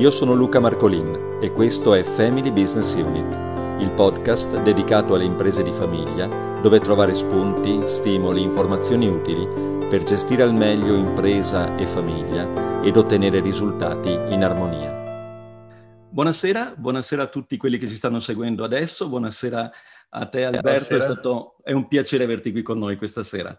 Io sono Luca Marcolin e questo è Family Business Unit, il podcast dedicato alle imprese di famiglia dove trovare spunti, stimoli, informazioni utili per gestire al meglio impresa e famiglia ed ottenere risultati in armonia. Buonasera, buonasera a tutti quelli che ci stanno seguendo adesso, buonasera a te Alberto, è, stato, è un piacere averti qui con noi questa sera.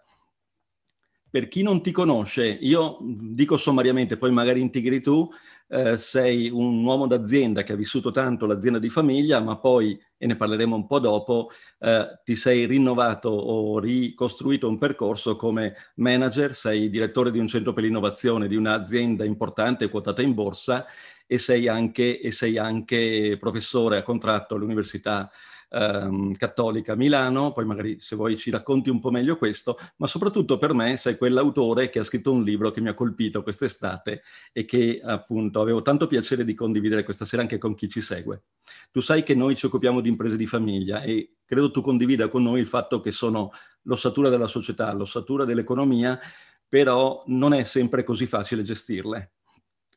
Per chi non ti conosce, io dico sommariamente, poi magari integri tu, eh, sei un uomo d'azienda che ha vissuto tanto l'azienda di famiglia, ma poi, e ne parleremo un po' dopo, eh, ti sei rinnovato o ricostruito un percorso come manager, sei direttore di un centro per l'innovazione di un'azienda importante quotata in borsa e sei anche, e sei anche professore a contratto all'Università ehm, cattolica Milano, poi magari se vuoi ci racconti un po' meglio questo, ma soprattutto per me sei quell'autore che ha scritto un libro che mi ha colpito quest'estate e che appunto avevo tanto piacere di condividere questa sera anche con chi ci segue. Tu sai che noi ci occupiamo di imprese di famiglia e credo tu condivida con noi il fatto che sono l'ossatura della società, l'ossatura dell'economia, però non è sempre così facile gestirle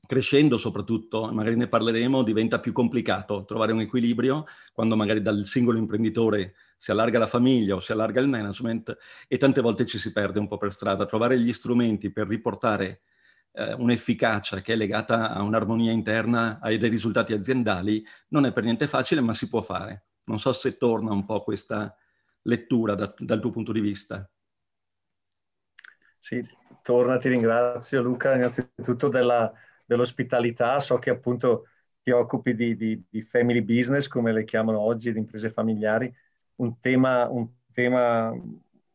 crescendo soprattutto, magari ne parleremo, diventa più complicato trovare un equilibrio quando magari dal singolo imprenditore si allarga la famiglia o si allarga il management e tante volte ci si perde un po' per strada. Trovare gli strumenti per riportare eh, un'efficacia che è legata a un'armonia interna, ai dei risultati aziendali, non è per niente facile, ma si può fare. Non so se torna un po' questa lettura da, dal tuo punto di vista. Sì, torna, ti ringrazio Luca innanzitutto della, dell'ospitalità, so che appunto ti occupi di, di, di, family business, come le chiamano oggi, di imprese familiari, un tema, un tema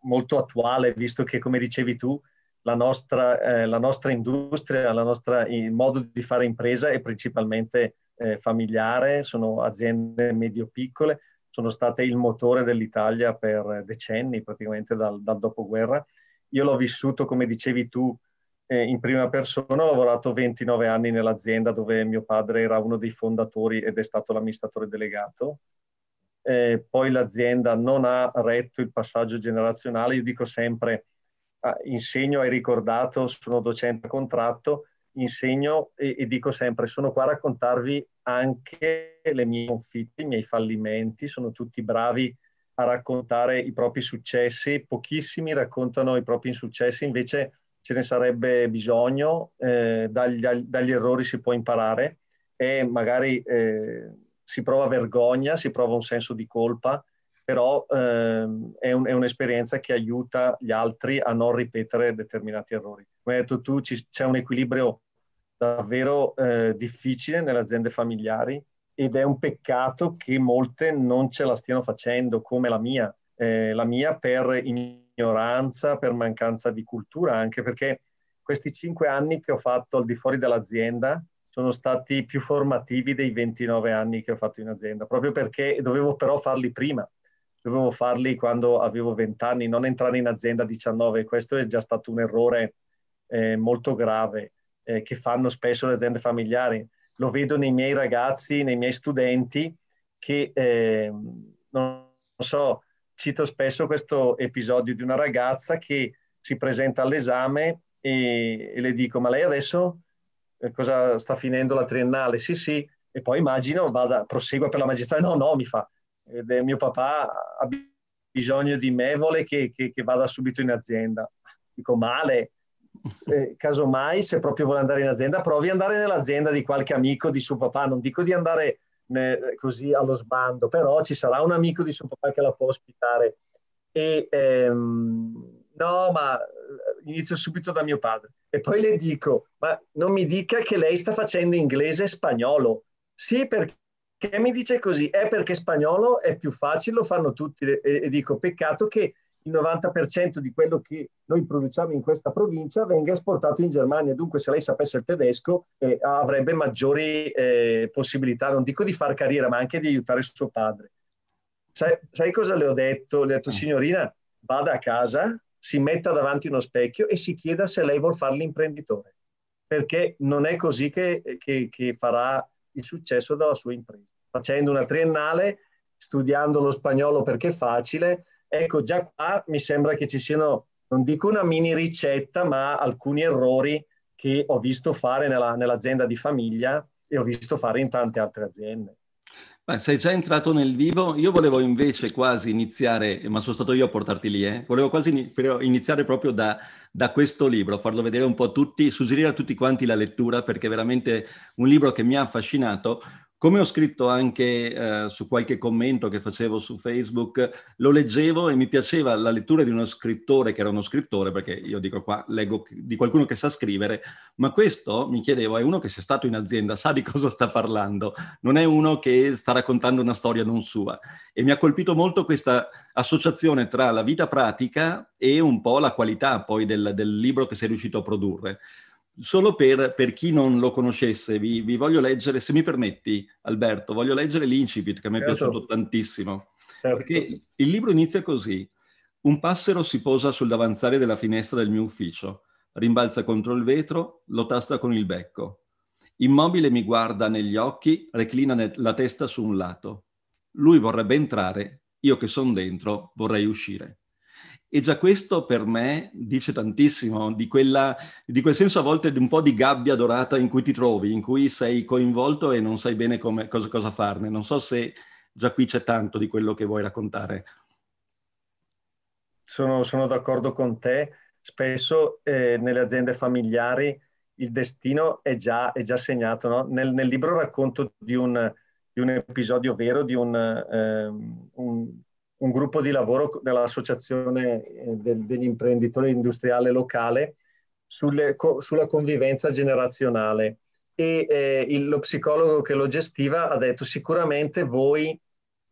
molto attuale, visto che, come dicevi tu, la nostra, eh, la nostra industria, la nostra, il modo di fare impresa è principalmente eh, familiare, sono aziende medio-piccole, sono state il motore dell'Italia per decenni, praticamente dal, dal dopoguerra. Io l'ho vissuto, come dicevi tu, eh, in prima persona, ho lavorato 29 anni nell'azienda dove mio padre era uno dei fondatori ed è stato l'amministratore delegato. Eh, poi l'azienda non ha retto il passaggio generazionale, io dico sempre, ah, insegno, hai ricordato, sono docente a contratto, insegno e, e, dico sempre, sono qua a raccontarvi anche le mie sconfitte, i miei fallimenti, sono tutti bravi a raccontare i propri successi, pochissimi raccontano i propri insuccessi, invece ce ne sarebbe bisogno, eh, dagli, dagli, errori si può imparare e magari eh, si prova vergogna, si prova un senso di colpa, però eh, è, un, è, un'esperienza che aiuta gli altri a non ripetere determinati errori. Come hai detto tu, ci, c'è un equilibrio davvero eh, difficile nelle aziende familiari ed è un peccato che molte non ce la stiano facendo, come la mia. Eh, la mia per ignoranza, per mancanza di cultura, anche perché questi cinque anni che ho fatto al di fuori dell'azienda sono stati più formativi dei 29 anni che ho fatto in azienda, proprio perché dovevo però farli prima, dovevo farli quando avevo 20 anni, non entrare in azienda a 19, questo è già stato un errore eh, molto grave eh, che fanno spesso le aziende familiari. Lo vedo nei miei ragazzi, nei miei studenti che, eh, non so, cito spesso questo episodio di una ragazza che si presenta all'esame e, e le dico, ma lei adesso eh, cosa sta finendo la triennale? Sì, sì, e poi immagino vada, prosegua per la magistrale. No, no, mi fa, è mio papà ha bisogno di me, vuole che, che, che vada subito in azienda. Dico, male, se, casomai se proprio vuole andare in azienda, provi ad andare nell'azienda di qualche amico di suo papà, non dico di andare così allo sbando, però ci sarà un amico di suo papà che la può ospitare. E ehm, no, ma eh, inizio subito da mio padre. E poi le dico, ma non mi dica che lei sta facendo inglese e spagnolo. Sì, perché mi dice così? È perché spagnolo è più facile, lo fanno tutti. E, e dico, peccato che il 90% di quello che noi produciamo in questa provincia venga esportato in Germania. Dunque, se lei sapesse il tedesco, eh, avrebbe maggiori eh, possibilità, non dico di far carriera, ma anche di aiutare suo padre. Sai, sai cosa le ho detto? Le ho detto, mm. signorina, vada a casa, si metta davanti uno specchio e si chieda se lei vuol fare l'imprenditore. Perché non è così che, che, che farà il successo della sua impresa. Facendo una triennale, studiando lo spagnolo perché è facile, Ecco, già qua mi sembra che ci siano, non dico una mini ricetta, ma alcuni errori che ho visto fare nella, nell'azienda di famiglia e ho visto fare in tante altre aziende. Beh, sei già entrato nel vivo, io volevo invece quasi iniziare, ma sono stato io a portarti lì, eh? volevo quasi iniziare proprio da, da, questo libro, farlo vedere un po' a tutti, suggerire a tutti quanti la lettura, perché è veramente un libro che mi ha affascinato, come ho scritto anche eh, su qualche commento che facevo su Facebook, lo leggevo e mi piaceva la lettura di uno scrittore che era uno scrittore, perché io dico qua, leggo di qualcuno che sa scrivere, ma questo mi chiedevo, è uno che sia stato in azienda, sa di cosa sta parlando, non è uno che sta raccontando una storia non sua. E mi ha colpito molto questa associazione tra la vita pratica e un po' la qualità poi del, del libro che sei riuscito a produrre solo per, per, chi non lo conoscesse, vi, vi, voglio leggere, se mi permetti, Alberto, voglio leggere l'incipit che a me certo. è piaciuto tantissimo. Certo. Perché il libro inizia così. Un passero si posa sul davanzale della finestra del mio ufficio, rimbalza contro il vetro, lo tasta con il becco. Immobile mi guarda negli occhi, reclina la testa su un lato. Lui vorrebbe entrare, io che sono dentro vorrei uscire. E già questo per me dice tantissimo di, quella, di, quel senso a volte di un po' di gabbia dorata in cui ti trovi, in cui sei coinvolto e non sai bene come, cosa, cosa farne. Non so se già qui c'è tanto di quello che vuoi raccontare. Sono, sono d'accordo con te. Spesso eh, nelle aziende familiari il destino è già, è già segnato. No? Nel, nel, libro racconto di un, di un, episodio vero, di un, eh, un un gruppo di lavoro dell'Associazione eh, degli imprenditori industriali locale sulle, sulla convivenza generazionale. E eh, il, lo psicologo che lo gestiva ha detto sicuramente voi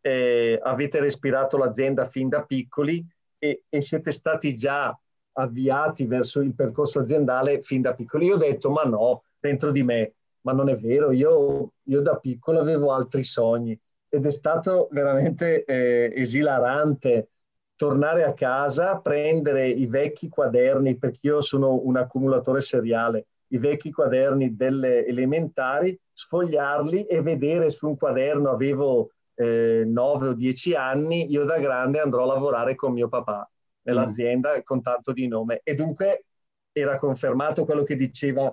eh, avete respirato l'azienda fin da piccoli e, e, siete stati già avviati verso il percorso aziendale fin da piccoli. Io ho detto ma no, dentro di me, ma non è vero, io, io da piccolo avevo altri sogni ed è stato veramente eh, esilarante tornare a casa, prendere i vecchi quaderni, perché io sono un accumulatore seriale, i vecchi quaderni delle elementari, sfogliarli e vedere su un quaderno, avevo eh, 9 o 10 anni, io da grande andrò a lavorare con mio papà nell'azienda mm. con tanto di nome. E dunque era confermato quello che diceva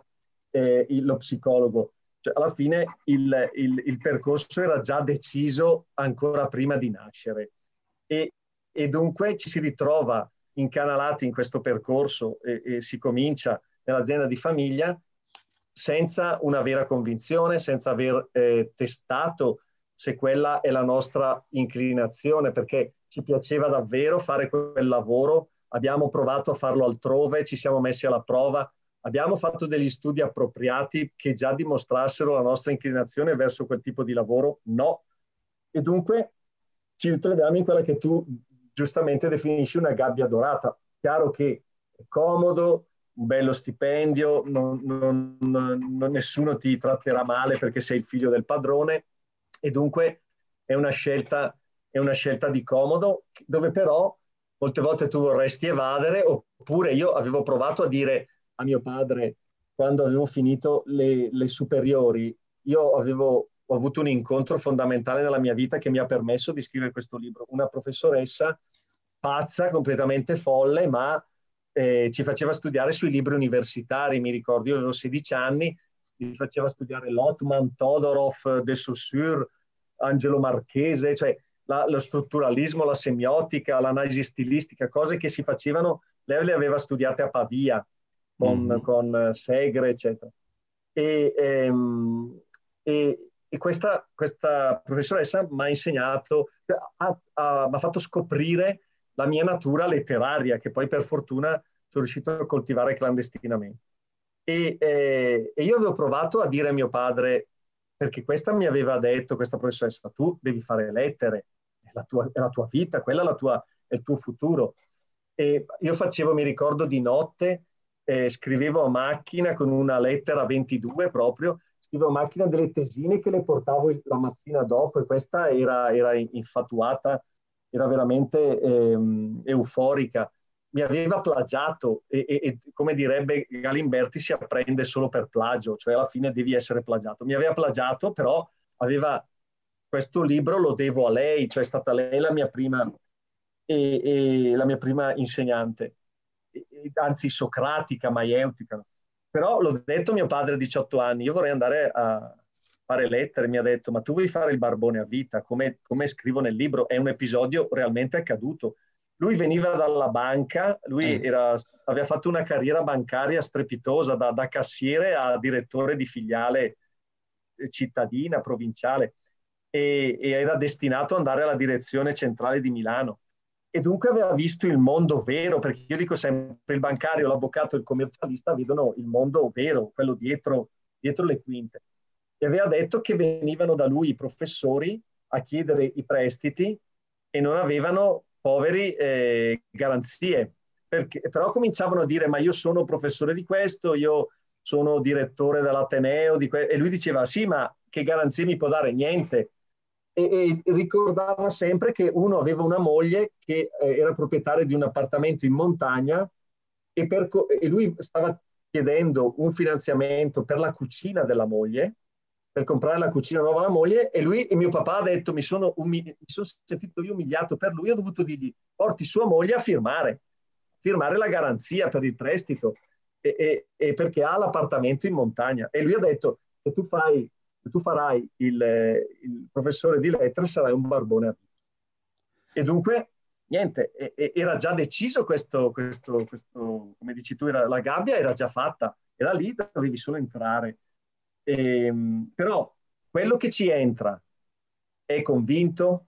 eh, lo psicologo cioè, alla fine il, il, il, percorso era già deciso ancora prima di nascere. E, e dunque ci si ritrova incanalati in questo percorso e, e si comincia nell'azienda di famiglia senza una vera convinzione, senza aver eh, testato se quella è la nostra inclinazione, perché ci piaceva davvero fare quel lavoro, abbiamo provato a farlo altrove, ci siamo messi alla prova, Abbiamo fatto degli studi appropriati che già dimostrassero la nostra inclinazione verso quel tipo di lavoro? No. E dunque ci ritroviamo in quella che tu giustamente definisci una gabbia dorata. Chiaro che è comodo, un bello stipendio, non, non, non, nessuno ti tratterà male perché sei il figlio del padrone e dunque è una scelta, è una scelta di comodo dove però molte volte tu vorresti evadere oppure io avevo provato a dire a mio padre quando avevo finito le, le superiori. Io avevo ho avuto un incontro fondamentale nella mia vita che mi ha permesso di scrivere questo libro. Una professoressa pazza, completamente folle, ma eh, ci faceva studiare sui libri universitari. Mi ricordo, io avevo 16 anni, mi faceva studiare Lotman, Todorov, De Saussure, Angelo Marchese, cioè la, lo strutturalismo, la semiotica, l'analisi stilistica, cose che si facevano, lei le aveva studiate a Pavia con, mm. con Segre, eccetera. E, ehm, e, e questa, questa, professoressa mi ha insegnato, mi ha fatto scoprire la mia natura letteraria, che poi per fortuna sono riuscito a coltivare clandestinamente. E, eh, e, io avevo provato a dire a mio padre, perché questa mi aveva detto, questa professoressa, tu devi fare lettere, è la tua, è la tua vita, quella è, tua, è il tuo futuro. E io facevo, mi ricordo, di notte eh, scrivevo a macchina con una lettera 22 proprio, scrivevo a macchina delle tesine che le portavo la mattina dopo e questa era, era infatuata, era veramente ehm, euforica. Mi aveva plagiato e, e, e, come direbbe Galimberti si apprende solo per plagio, cioè alla fine devi essere plagiato. Mi aveva plagiato, però aveva questo libro lo devo a lei, cioè è stata lei la mia prima, e, e la mia prima insegnante anzi socratica, maieutica. Però l'ho detto a mio padre a 18 anni, io vorrei andare a, fare lettere, mi ha detto ma tu vuoi fare il barbone a vita, come, come scrivo nel libro, è un episodio realmente accaduto. Lui veniva dalla banca, lui mm. era, aveva fatto una carriera bancaria strepitosa, da, da cassiere a direttore di filiale cittadina, provinciale, e, e era destinato ad andare alla direzione centrale di Milano e dunque aveva visto il mondo vero, perché io dico sempre il bancario, l'avvocato e il commercialista vedono il mondo vero, quello dietro, dietro le quinte. E aveva detto che venivano da lui i professori a chiedere i prestiti e non avevano poveri eh, garanzie. Perché, però cominciavano a dire, ma io sono professore di questo, io sono direttore dell'Ateneo, di que-". e lui diceva, sì, ma che garanzie mi può dare? Niente e, e, ricordava sempre che uno aveva una moglie che eh, era proprietaria di un appartamento in montagna e, per, e, lui stava chiedendo un finanziamento per la cucina della moglie, per comprare la cucina nuova alla moglie e lui e mio papà ha detto mi sono, mi sono sentito io umiliato per lui, ho dovuto dirgli porti sua moglie a firmare, firmare la garanzia per il prestito e, e perché ha l'appartamento in montagna. E lui ha detto se tu fai se tu farai il, il professore di lettere sarai un barbone a vita. E dunque, niente, era già deciso questo, questo, questo, come dici tu, era, la gabbia era già fatta, era lì, dovevi solo entrare. E, ehm, però quello che ci entra è convinto,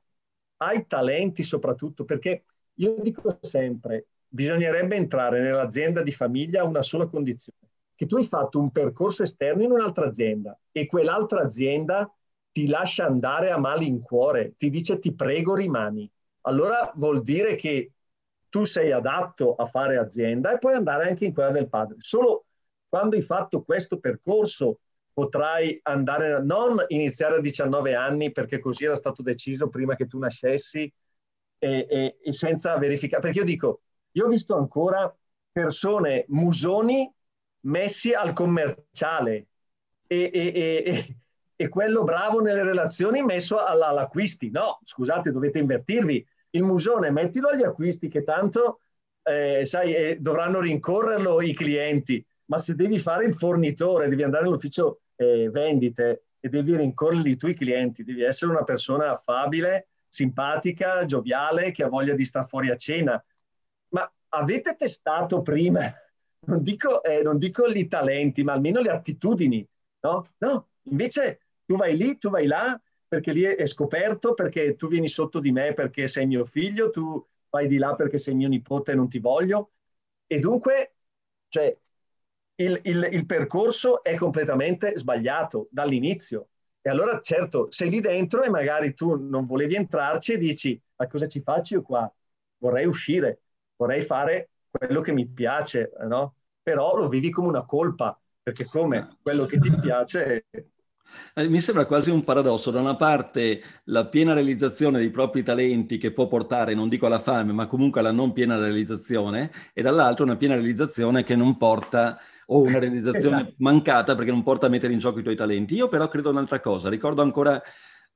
hai talenti soprattutto, perché io dico sempre, bisognerebbe entrare nell'azienda di famiglia a una sola condizione, che tu hai fatto un percorso esterno in un'altra azienda e quell'altra azienda ti lascia andare a malincuore, ti dice ti prego rimani. Allora vuol dire che tu sei adatto a fare azienda e puoi andare anche in quella del padre. Solo quando hai fatto questo percorso potrai andare, non iniziare a 19 anni perché così era stato deciso prima che tu nascessi e, e, e senza verificare. Perché io dico, io ho visto ancora persone musoni messi al commerciale e, e, e, e quello bravo nelle relazioni messo alla, all'acquisti. No, scusate, dovete invertirvi. Il musone mettilo agli acquisti che tanto, eh, sai, eh, dovranno rincorrerlo i clienti. Ma se devi fare il fornitore, devi andare all'ufficio eh, vendite e devi rincorrerli tu i clienti, devi essere una persona affabile, simpatica, gioviale, che ha voglia di stare fuori a cena. Ma avete testato prima non dico, eh, non dico gli talenti, ma almeno le attitudini, no? No, invece tu vai lì, tu vai là, perché lì è scoperto, perché tu vieni sotto di me perché sei mio figlio, tu vai di là perché sei mio nipote e non ti voglio. E dunque, cioè, il, il, il percorso è completamente sbagliato dall'inizio. E allora, certo, sei lì dentro e magari tu non volevi entrarci e dici, ma cosa ci faccio io qua? Vorrei uscire, vorrei fare quello che mi piace, no? Però lo vivi come una colpa, perché come quello che ti piace... Eh, mi sembra quasi un paradosso, da una parte la piena realizzazione dei propri talenti che può portare, non dico alla fame, ma comunque alla non piena realizzazione, e dall'altro una piena realizzazione che non porta, o una realizzazione esatto. mancata perché non porta a mettere in gioco i tuoi talenti. Io però credo un'altra cosa, ricordo ancora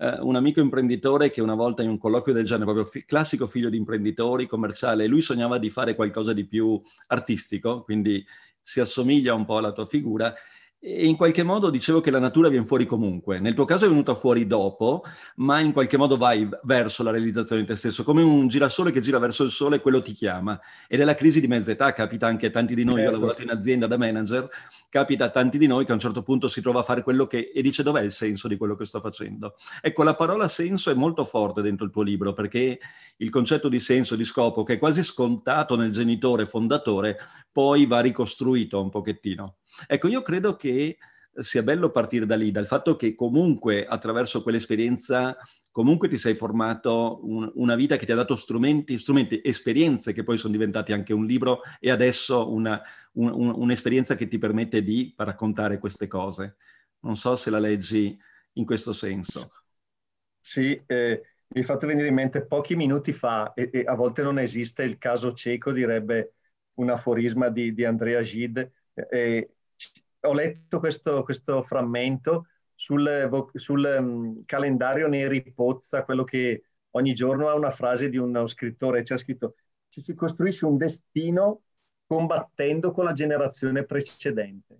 eh, un amico imprenditore che una volta in un colloquio del genere, proprio fi- classico figlio di imprenditori, commerciale, lui sognava di fare qualcosa di più artistico, quindi si assomiglia un po' alla tua figura e in qualche modo dicevo che la natura viene fuori comunque. Nel tuo caso è venuta fuori dopo, ma in qualche modo vai verso la realizzazione di te stesso, come un girasole che gira verso il sole, quello ti chiama. Ed è la crisi di mezza età, capita anche a tanti di noi, certo. io ho certo. lavorato in azienda da manager, capita a tanti di noi che a un certo punto si trova a fare quello che e dice dov'è il senso di quello che sto facendo. Ecco, la parola senso è molto forte dentro il tuo libro, perché il concetto di senso, di scopo, che è quasi scontato nel genitore fondatore, poi va ricostruito un pochettino. Ecco, io credo che sia bello partire da lì, dal fatto che comunque attraverso quell'esperienza comunque ti sei formato un, una vita che ti ha dato strumenti, strumenti, esperienze che poi sono diventati anche un libro e adesso una, un, un, un'esperienza che ti permette di raccontare queste cose. Non so se la leggi in questo senso. Sì, eh, mi hai fatto venire in mente pochi minuti fa, e, e, a volte non esiste il caso cieco, direbbe un aforisma di, di Andrea Gide, eh, ho letto questo, questo frammento sul, sul um, calendario Neri Pozza, quello che ogni giorno ha una frase di uno scrittore, c'è scritto ci si costruisce un destino combattendo con la generazione precedente.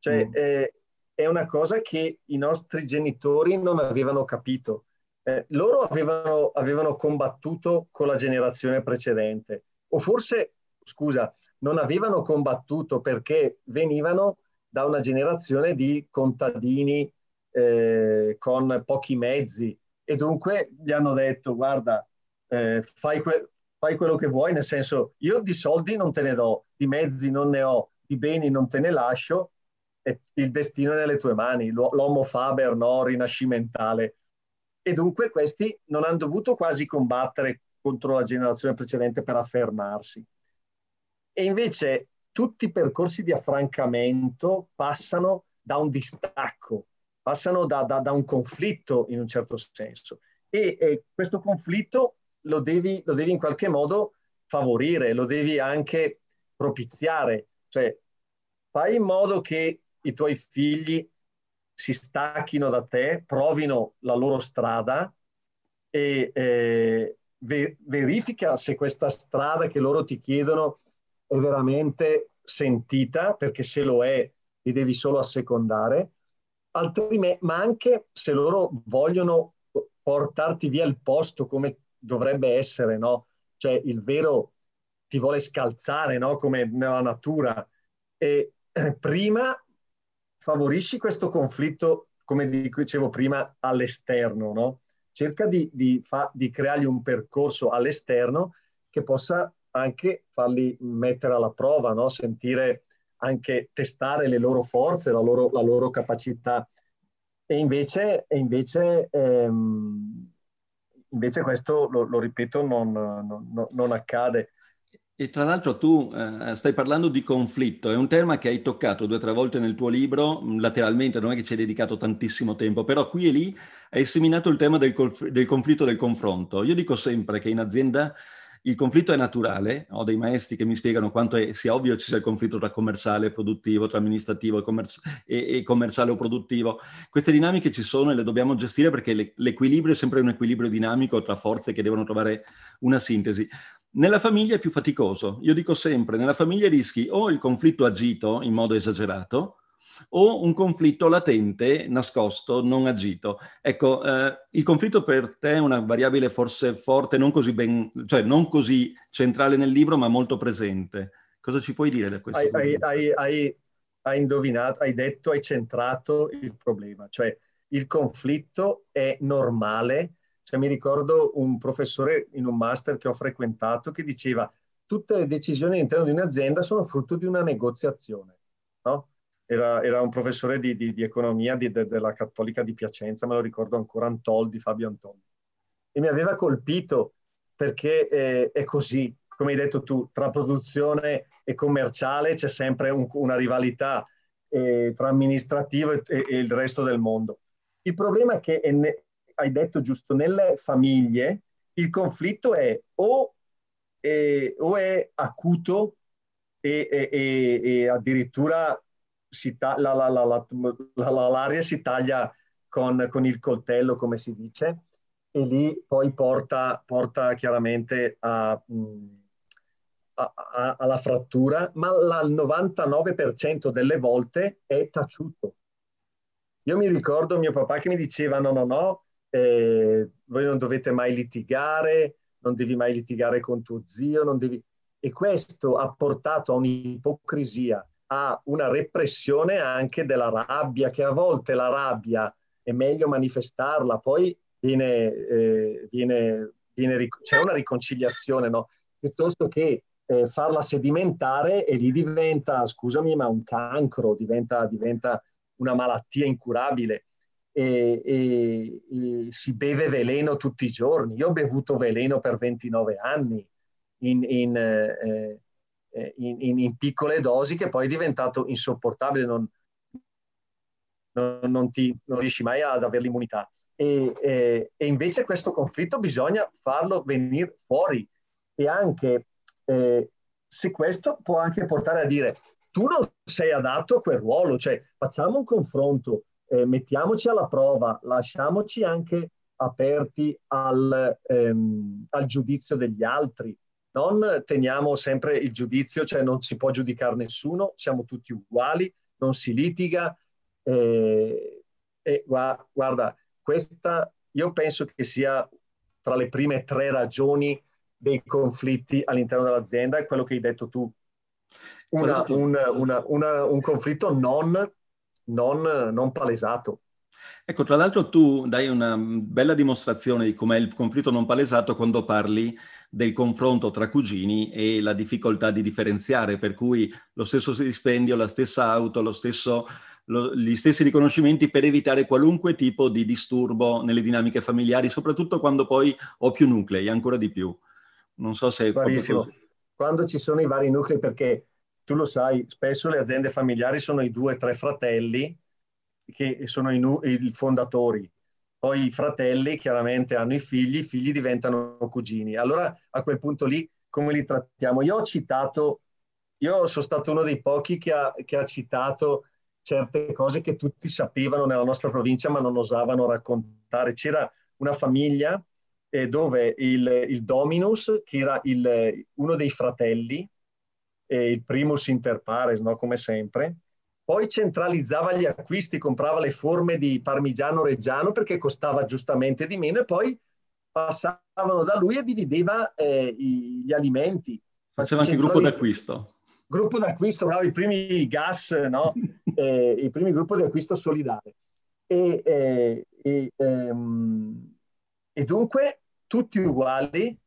Cioè, mm. eh, è una cosa che i nostri genitori non avevano capito. Eh, loro avevano, avevano combattuto con la generazione precedente, o forse, scusa, non avevano combattuto perché venivano da una generazione di contadini eh, con pochi mezzi e dunque gli hanno detto guarda, eh, fai, que- fai quello che vuoi, nel senso io di soldi non te ne do, di mezzi non ne ho, di beni non te ne lascio, e il destino è nelle tue mani, l'homo faber no, rinascimentale. E dunque questi non hanno dovuto quasi combattere contro la generazione precedente per affermarsi. E invece tutti i percorsi di affrancamento passano da un distacco, passano da, da, da un conflitto in un certo senso. E, e questo conflitto lo devi, lo devi in qualche modo favorire, lo devi anche propiziare, cioè fai in modo che i tuoi figli si stacchino da te, provino la loro strada e eh, ver- verifica se questa strada che loro ti chiedono è veramente sentita, perché se lo è li devi solo assecondare, altrimenti, ma anche se loro vogliono portarti via il posto come dovrebbe essere, no? Cioè il vero ti vuole scalzare, no? Come nella natura. E eh, prima favorisci questo conflitto, come dicevo prima, all'esterno, no? Cerca di, di, fa, di creargli un percorso all'esterno che possa anche farli mettere alla prova, no? Sentire anche testare le loro forze, la loro, la loro capacità. E invece, e invece ehm, Invece questo, lo, lo ripeto, non, non, non, accade. E tra l'altro tu eh, stai parlando di conflitto, è un tema che hai toccato due o tre volte nel tuo libro, lateralmente, non è che ci hai dedicato tantissimo tempo, però qui e lì hai seminato il tema del, conf- del conflitto del confronto. Io dico sempre che in azienda il conflitto è naturale, ho dei maestri che mi spiegano quanto è, sia ovvio ci sia il conflitto tra commerciale e produttivo, tra amministrativo e, commerci- e, e, commerciale o produttivo. Queste dinamiche ci sono e le dobbiamo gestire perché le, l'equilibrio è sempre un equilibrio dinamico tra forze che devono trovare una sintesi. Nella famiglia è più faticoso. Io dico sempre, nella famiglia rischi o il conflitto agito in modo esagerato, o un conflitto latente, nascosto, non agito. Ecco, eh, il conflitto per te è una variabile forse forte, non così, ben, cioè non così centrale nel libro, ma molto presente. Cosa ci puoi dire da questo? Hai, hai, hai, hai indovinato, hai detto, hai centrato il problema. Cioè, il conflitto è normale. Cioè, mi ricordo un professore in un master che ho frequentato che diceva tutte le decisioni all'interno di un'azienda sono frutto di una negoziazione. No? Era, era un professore di, di, di economia di, de, della Cattolica di Piacenza, me lo ricordo ancora, Antoldi, Fabio Antoldi. E mi aveva colpito perché eh, è così, come hai detto tu, tra produzione e commerciale c'è sempre un, una rivalità eh, tra amministrativo e, e, il resto del mondo. Il problema è che, ne, hai detto giusto, nelle famiglie il conflitto è o, eh, o è acuto e, e addirittura ta- la, la, la, l'aria si taglia con, con, il coltello, come si dice, e lì poi porta, porta chiaramente a, mm, a, a, alla frattura, ma il 99% delle volte è taciuto. Io mi ricordo mio papà che mi diceva no, no, no, eh, voi non dovete mai litigare, non devi mai litigare con tuo zio, non devi... E questo ha portato a un'ipocrisia a una repressione anche della rabbia, che a volte la rabbia è meglio manifestarla, poi viene, eh, viene, viene c'è una riconciliazione, no? piuttosto che eh, farla sedimentare e lì diventa, scusami, ma un cancro, diventa, diventa una malattia incurabile. E, e, e, si beve veleno tutti i giorni. Io ho bevuto veleno per 29 anni in, in, eh, eh, in, in, in, piccole dosi che poi è diventato insopportabile, non, non, non, ti, non riesci mai ad avere l'immunità. E, e, e, invece questo conflitto bisogna farlo venire fuori e anche eh, se questo può anche portare a dire tu non sei adatto a quel ruolo, cioè facciamo un confronto, eh, mettiamoci alla prova, lasciamoci anche aperti al, ehm, al giudizio degli altri, non teniamo sempre il giudizio, cioè non si può giudicare nessuno, siamo tutti uguali, non si litiga, E, e guarda, questa io penso che sia tra le prime tre ragioni dei conflitti all'interno dell'azienda, è quello che hai detto tu. Una, un, una, una, un, conflitto non, non, non palesato. Ecco, tra l'altro tu dai una bella dimostrazione di com'è il conflitto non palesato quando parli del confronto tra cugini e la difficoltà di differenziare, per cui lo stesso stipendio, la stessa auto, lo stesso, lo, gli stessi riconoscimenti per evitare qualunque tipo di disturbo nelle dinamiche familiari, soprattutto quando poi ho più nuclei, ancora di più. Non so se... Bravissimo. Quando ci sono i vari nuclei, perché tu lo sai, spesso le aziende familiari sono i due o tre fratelli che sono i, i fondatori. Poi i fratelli chiaramente hanno i figli, i figli diventano cugini. Allora a quel punto lì come li trattiamo? Io ho citato, io sono stato uno dei pochi che ha, che ha citato certe cose che tutti sapevano nella nostra provincia ma non osavano raccontare. C'era una famiglia eh, dove il, il, Dominus, che era il, uno dei fratelli, eh, il primus inter pares, no? come sempre, poi centralizzava gli acquisti, comprava le forme di parmigiano reggiano perché costava giustamente di meno e poi passavano da lui e divideva eh, gli alimenti. Faceva anche gruppo d'acquisto. Gruppo d'acquisto, bravo, i primi gas, no? eh, i primi gruppi di acquisto solidale. E, eh, e, ehm, e dunque tutti uguali,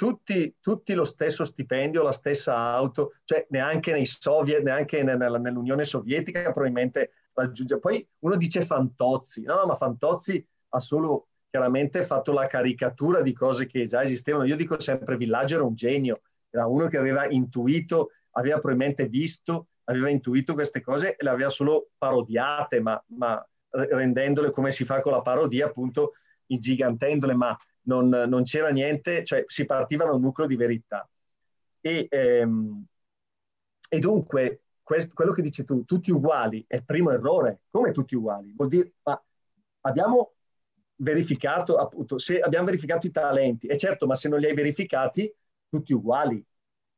tutti, tutti, lo stesso stipendio, la stessa auto, cioè neanche nei Soviet, neanche nell'Unione Sovietica probabilmente raggiunge. Poi uno dice Fantozzi, no, ma Fantozzi ha solo chiaramente fatto la caricatura di cose che già esistevano. Io dico sempre Villaggio era un genio, era uno che aveva intuito, aveva probabilmente visto, aveva intuito queste cose e le aveva solo parodiate, ma, ma rendendole come si fa con la parodia, appunto ingigantendole, ma non, non c'era niente, cioè si partiva da un nucleo di verità. E, ehm, e dunque, questo, quello che dici tu, tutti uguali, è il primo errore. Come tutti uguali? Vuol dire, ma abbiamo verificato, appunto, se abbiamo verificato i talenti, e certo, ma se non li hai verificati, tutti uguali.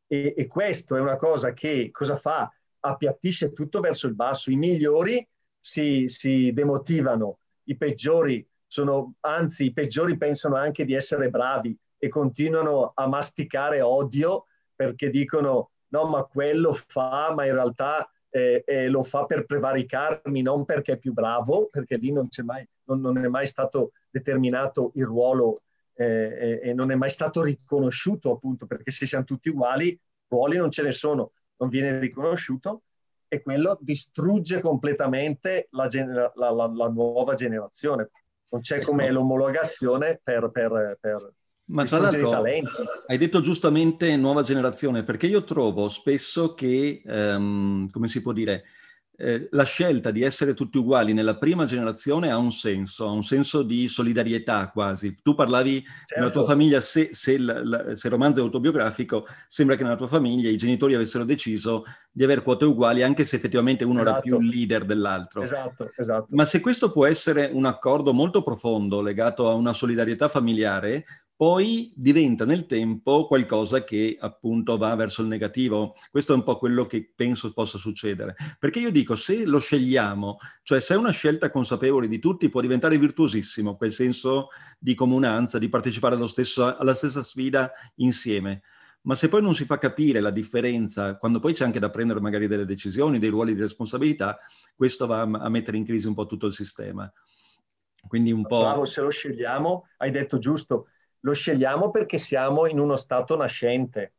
E, e questo è una cosa che cosa fa? Appiattisce tutto verso il basso. I migliori si, si demotivano, i peggiori sono, anzi i peggiori pensano anche di essere bravi e continuano a masticare odio perché dicono no ma quello fa ma in realtà eh, eh, lo fa per prevaricarmi non perché è più bravo perché lì non, mai, non, non è mai stato determinato il ruolo eh, e non è mai stato riconosciuto appunto perché se siamo tutti uguali ruoli non ce ne sono non viene riconosciuto e quello distrugge completamente la, la, la, la nuova generazione non c'è come ecco. l'omologazione per, per, per ma tra l'altro hai detto giustamente nuova generazione, perché io trovo spesso che, um, come si può dire, eh, la scelta di essere tutti uguali nella prima generazione ha un senso, ha un senso di solidarietà quasi. Tu parlavi certo. nella tua famiglia, se, se, il, se, il romanzo è autobiografico, sembra che nella tua famiglia i genitori avessero deciso di avere quote uguali, anche se effettivamente uno esatto. era più leader dell'altro. Esatto, esatto. Ma se questo può essere un accordo molto profondo legato a una solidarietà familiare, poi diventa nel tempo qualcosa che appunto va verso il negativo. Questo è un po' quello che penso possa succedere. Perché io dico, se lo scegliamo, cioè se è una scelta consapevole di tutti, può diventare virtuosissimo quel senso di comunanza, di partecipare stesso, alla stessa sfida insieme. Ma se poi non si fa capire la differenza, quando poi c'è anche da prendere magari delle decisioni, dei ruoli di responsabilità, questo va a mettere in crisi un po' tutto il sistema. Quindi un po'... Bravo, se lo scegliamo, hai detto giusto, lo scegliamo perché siamo in uno stato nascente.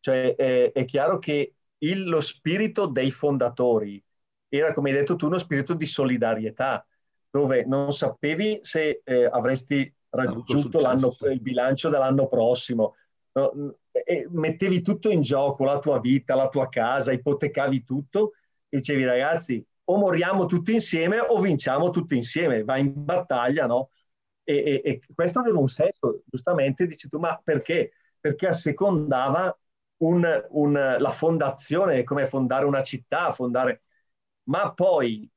Cioè è, è chiaro che il, lo spirito dei fondatori era, come hai detto tu, uno spirito di solidarietà, dove non sapevi se eh, avresti raggiunto il bilancio dell'anno prossimo. No? Mettevi tutto in gioco, la tua vita, la tua casa, ipotecavi tutto e dicevi ragazzi o moriamo tutti insieme o vinciamo tutti insieme, vai in battaglia, no? E, e, e, questo aveva un senso, giustamente dici tu, ma perché? Perché assecondava un, un, la fondazione, come fondare una città, fondare... Ma poi,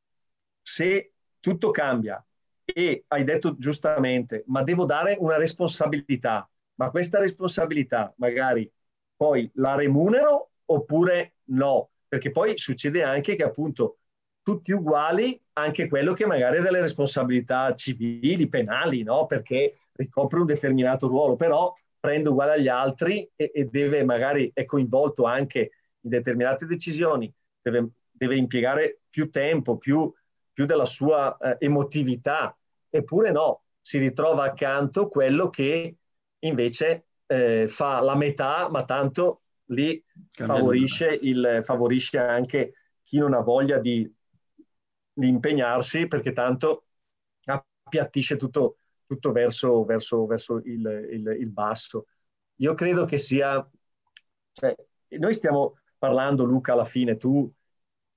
se tutto cambia e hai detto giustamente, ma devo dare una responsabilità, ma questa responsabilità magari poi la remunero oppure no? Perché poi succede anche che appunto tutti uguali, anche quello che magari ha delle responsabilità civili, penali, no? Perché ricopre un determinato ruolo, però prende uguale agli altri e, e deve magari è coinvolto anche in determinate decisioni, deve, deve impiegare più tempo, più, più della sua eh, emotività, eppure no, si ritrova accanto quello che invece eh, fa la metà, ma tanto lì favorisce, il, favorisce, anche chi non ha voglia di, di impegnarsi perché tanto appiattisce tutto, tutto verso, verso, verso il, il, il, basso. Io credo che sia, cioè, noi stiamo parlando, Luca, alla fine, tu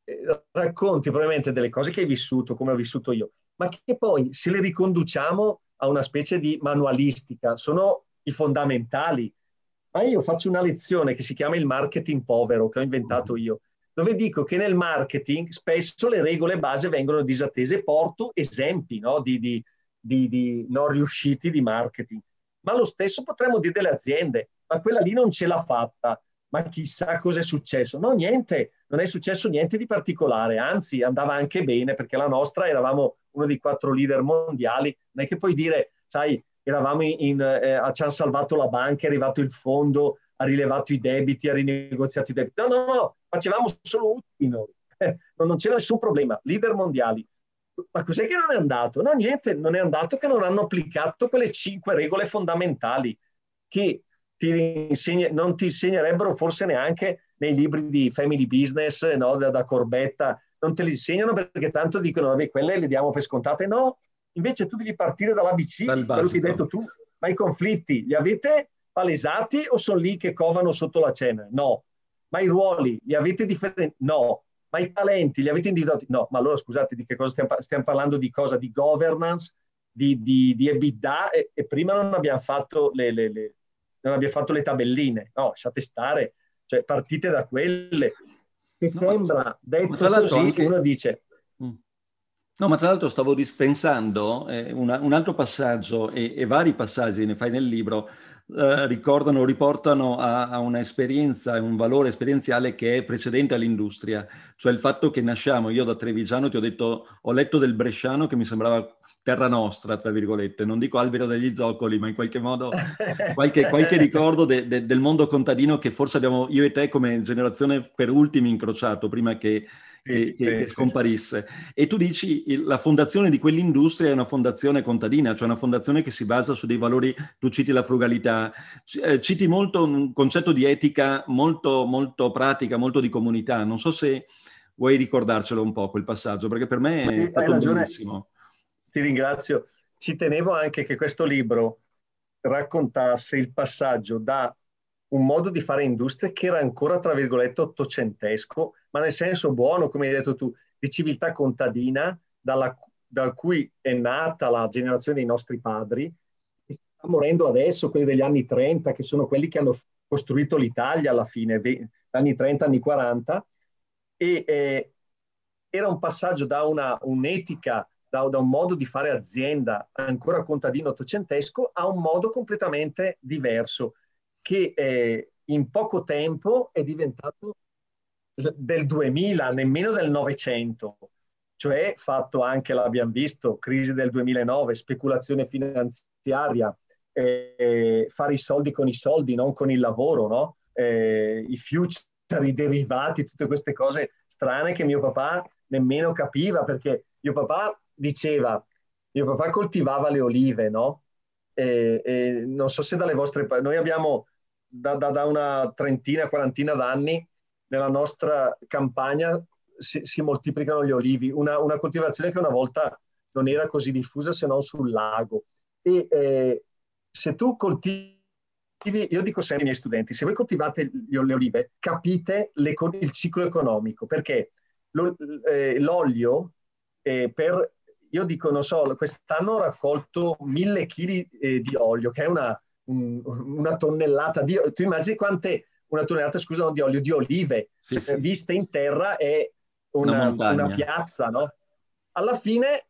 eh, racconti probabilmente delle cose che hai vissuto, come ho vissuto io, ma che poi se le riconduciamo a una specie di manualistica, sono i fondamentali. Ma io faccio una lezione che si chiama il marketing povero, che ho inventato io, dove dico che nel marketing spesso le regole base vengono disattese. Porto esempi no, di, di, di, di non riusciti di marketing. Ma lo stesso potremmo dire delle aziende, ma quella lì non ce l'ha fatta, ma chissà cosa è successo. No, niente, non è successo niente di particolare, anzi andava anche bene perché la nostra eravamo uno dei quattro leader mondiali, non è che puoi dire, sai, eravamo in, in eh, ci hanno salvato la banca, è arrivato il fondo, ha rilevato i debiti, ha rinegoziato i debiti. No, no, no, facevamo solo utili noi, eh, non c'era nessun problema, leader mondiali. Ma cos'è che non è andato? No, niente, non è andato che non hanno applicato quelle cinque regole fondamentali che ti insegna, non ti insegnerebbero forse neanche nei libri di family business, no, da, da Corbetta, non te li insegnano perché tanto dicono, vabbè, quelle le diamo per scontate. No, invece tu devi partire dall'ABC, Dal quello che hai detto tu. Ma i conflitti li avete palesati o sono lì che covano sotto la cena? No. Ma i ruoli li avete differenti? No. Ma i talenti li avete individuati? No. Ma allora scusate, di che cosa stiamo, stiamo parlando? Di cosa? Di governance, di, di, di EBITDA e, e, prima non abbiamo fatto le, le, le, non abbiamo fatto le tabelline. No, lasciate stare. Cioè, partite da quelle che sembra detto così, anche... uno dice... No, ma tra l'altro stavo dispensando eh, una, un altro passaggio e, e, vari passaggi ne fai nel libro eh, ricordano, riportano a, a un'esperienza e un valore esperienziale che è precedente all'industria, cioè il fatto che nasciamo, io da trevigiano ti ho detto, ho letto del bresciano che mi sembrava terra nostra, tra virgolette, non dico albero degli zoccoli, ma in qualche modo qualche, qualche ricordo de, de, del mondo contadino che forse abbiamo io e te come generazione per ultimi incrociato prima che, che, che, che scomparisse. E tu dici la fondazione di quell'industria è una fondazione contadina, cioè una fondazione che si basa su dei valori, tu citi la frugalità, eh, citi molto un concetto di etica molto, molto pratica, molto di comunità. Non so se vuoi ricordarcelo un po' quel passaggio, perché per me è stato bellissimo ti ringrazio. Ci tenevo anche che questo libro raccontasse il passaggio da un modo di fare industria che era ancora, tra virgolette, ottocentesco, ma nel senso buono, come hai detto tu, di civiltà contadina, dalla, da cui è nata la generazione dei nostri padri, che sta morendo adesso, quelli degli anni 30, che sono quelli che hanno costruito l'Italia alla fine, anni 30, anni 40, e eh, era un passaggio da una, un'etica da, da, un modo di fare azienda ancora contadino ottocentesco a un modo completamente diverso che eh, in poco tempo è diventato del 2000, nemmeno del 900, cioè fatto anche, l'abbiamo visto, crisi del 2009, speculazione finanziaria, eh, fare i soldi con i soldi, non con il lavoro, no? eh, i future, i derivati, tutte queste cose strane che mio papà nemmeno capiva perché mio papà diceva, mio papà coltivava le olive, no? E, e non so se dalle vostre noi abbiamo da, da, da, una trentina, quarantina d'anni nella nostra campagna si, si moltiplicano gli olivi, una, una, coltivazione che una volta non era così diffusa se non sul lago. E eh, se tu coltivi io dico sempre ai miei studenti, se voi coltivate le olive, capite il ciclo economico, perché eh, l'olio eh, per io dico, non so, quest'anno ho raccolto mille chili eh, di olio, che è una, un, una tonnellata di Tu immagini quante, una tonnellata, scusa, non di olio, di olive, sì, cioè, sì. viste in terra è una, una, una piazza, no? Alla fine,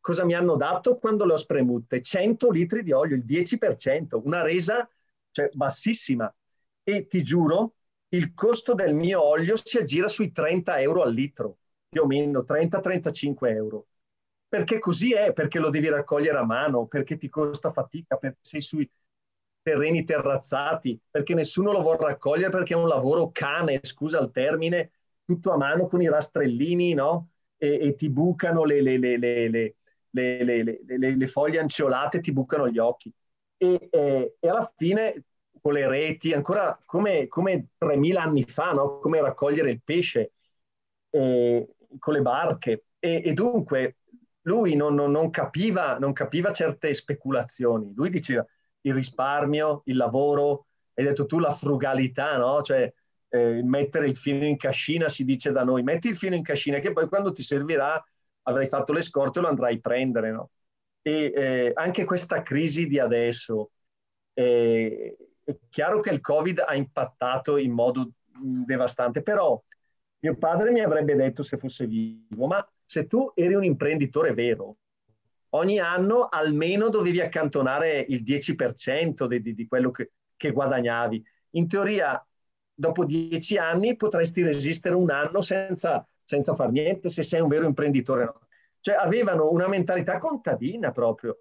cosa mi hanno dato quando le ho spremute? 100 litri di olio, il 10%, una resa cioè, bassissima. E ti giuro, il costo del mio olio si aggira sui 30 euro al litro più o meno 30-35 euro. Perché così è, perché lo devi raccogliere a mano, perché ti costa fatica, perché sei sui terreni terrazzati, perché nessuno lo vuole raccogliere perché è un lavoro cane, scusa il termine, tutto a mano con i rastrellini, no? E, e ti bucano le, le, le, le, foglie anciolate, ti bucano gli occhi. E, e, e alla fine con le reti, ancora come, come 3.000 anni fa, no? come raccogliere il pesce eh, con le barche. E, e dunque lui non, non, non, capiva, non capiva certe speculazioni. Lui diceva il risparmio, il lavoro, hai detto tu la frugalità, no? Cioè eh, mettere il filo in cascina, si dice da noi, metti il filo in cascina che poi quando ti servirà avrai fatto le scorte e lo andrai a prendere, no? E eh, anche questa crisi di adesso, eh, è chiaro che il Covid ha impattato in modo devastante, però mio padre mi avrebbe detto se fosse vivo, ma se tu eri un imprenditore vero, ogni anno almeno dovevi accantonare il 10% di, di, di quello che, che, guadagnavi. In teoria, dopo dieci anni potresti resistere un anno senza, senza far niente se sei un vero imprenditore. No? Cioè avevano una mentalità contadina proprio.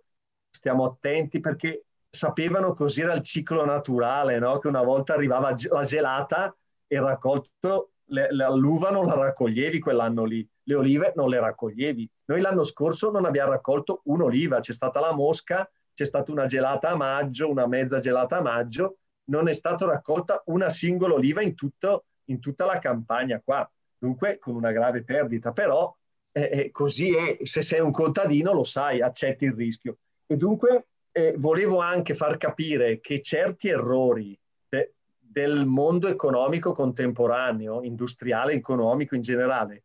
Stiamo attenti perché sapevano cos'era il ciclo naturale, no? che una volta arrivava la gelata e raccolto, l'uva non la raccoglievi quell'anno lì, le olive non le raccoglievi. Noi l'anno scorso non abbiamo raccolto un'oliva, c'è stata la mosca, c'è stata una gelata a maggio, una mezza gelata a maggio, non è stata raccolta una singola oliva in, tutto, in tutta la campagna qua, dunque con una grave perdita, però eh, così è, se sei un contadino lo sai, accetti il rischio. E dunque eh, volevo anche far capire che certi errori de, del mondo economico contemporaneo, industriale, economico in generale,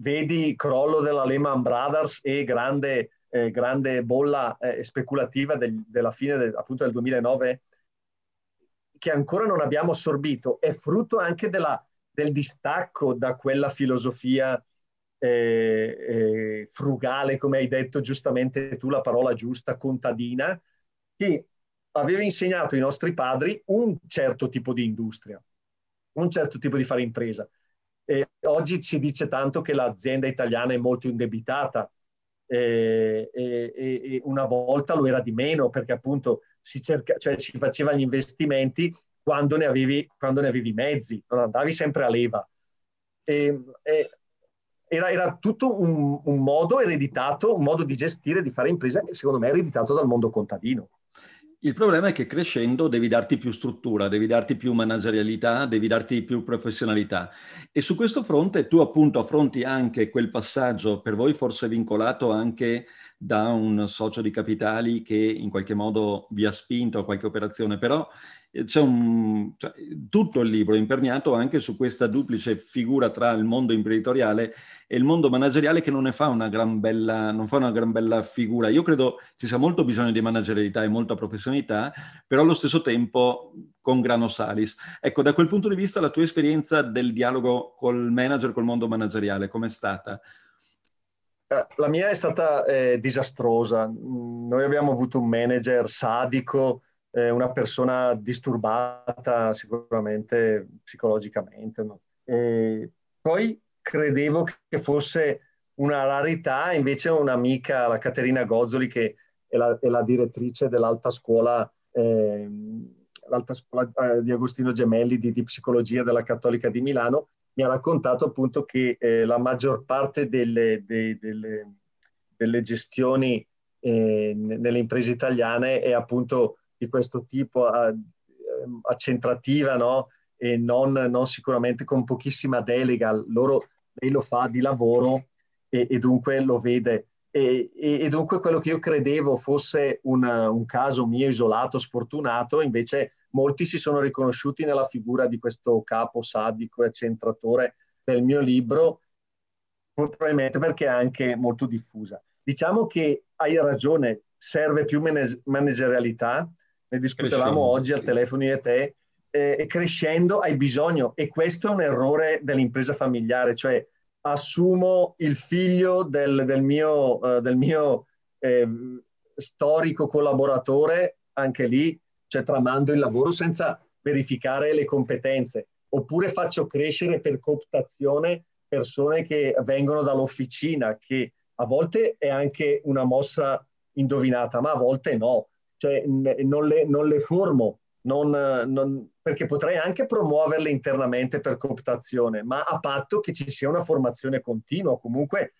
vedi crollo della Lehman Brothers e grande, eh, grande bolla eh, speculativa del, della fine del, appunto del 2009, che ancora non abbiamo assorbito, è frutto anche della, del distacco da quella filosofia eh, eh, frugale, come hai detto giustamente tu, la parola giusta, contadina, che aveva insegnato ai nostri padri un certo tipo di industria, un certo tipo di fare impresa. E oggi si dice tanto che l'azienda italiana è molto indebitata e, e, e una volta lo era di meno perché appunto si, cerca, cioè si faceva gli investimenti quando ne avevi, quando ne avevi mezzi, non andavi sempre a leva. Era, era, tutto un, un, modo ereditato, un modo di gestire, di fare impresa, che secondo me è ereditato dal mondo contadino. Il problema è che crescendo devi darti più struttura, devi darti più managerialità, devi darti più professionalità. E su questo fronte tu appunto affronti anche quel passaggio, per voi forse vincolato anche da un socio di capitali che in qualche modo vi ha spinto a qualche operazione, però un, cioè, tutto il libro è imperniato anche su questa duplice figura tra il mondo imprenditoriale e il mondo manageriale che non ne fa una gran bella, fa una gran bella figura. Io credo ci sia molto bisogno di managerialità e molta professionalità, però allo stesso tempo con grano salis. Ecco, da quel punto di vista la tua esperienza del dialogo col manager, col mondo manageriale, com'è stata? Eh, la mia è stata eh, disastrosa. Noi abbiamo avuto un manager sadico, eh, una persona disturbata sicuramente psicologicamente. No? poi credevo che fosse una rarità, invece un'amica, la Caterina Gozzoli, che è la, è la direttrice dell'alta scuola, eh, l'alta scuola eh, di Agostino Gemelli di, di, psicologia della Cattolica di Milano, mi ha raccontato appunto che eh, la maggior parte delle, de, delle, delle gestioni eh, nelle imprese italiane è appunto di questo tipo accentrativa, no? E non, non, sicuramente con pochissima delega. Loro, lei lo fa di lavoro e, e dunque lo vede. E, e, e, dunque quello che io credevo fosse una, un caso mio isolato, sfortunato, invece molti si sono riconosciuti nella figura di questo capo sadico e accentratore del mio libro, probabilmente perché è anche molto diffusa. Diciamo che hai ragione, serve più managerialità, ne discutevamo oggi al telefono io e te, eh, e crescendo hai bisogno, e questo è un errore dell'impresa familiare, cioè assumo il figlio del, del mio, uh, del mio eh, storico collaboratore, anche lì, cioè tramando il lavoro senza verificare le competenze, oppure faccio crescere per cooptazione persone che vengono dall'officina, che a volte è anche una mossa indovinata, ma a volte no. Cioè non le, non le formo, non, non, perché potrei anche promuoverle internamente per cooptazione, ma a patto che ci sia una formazione continua. Comunque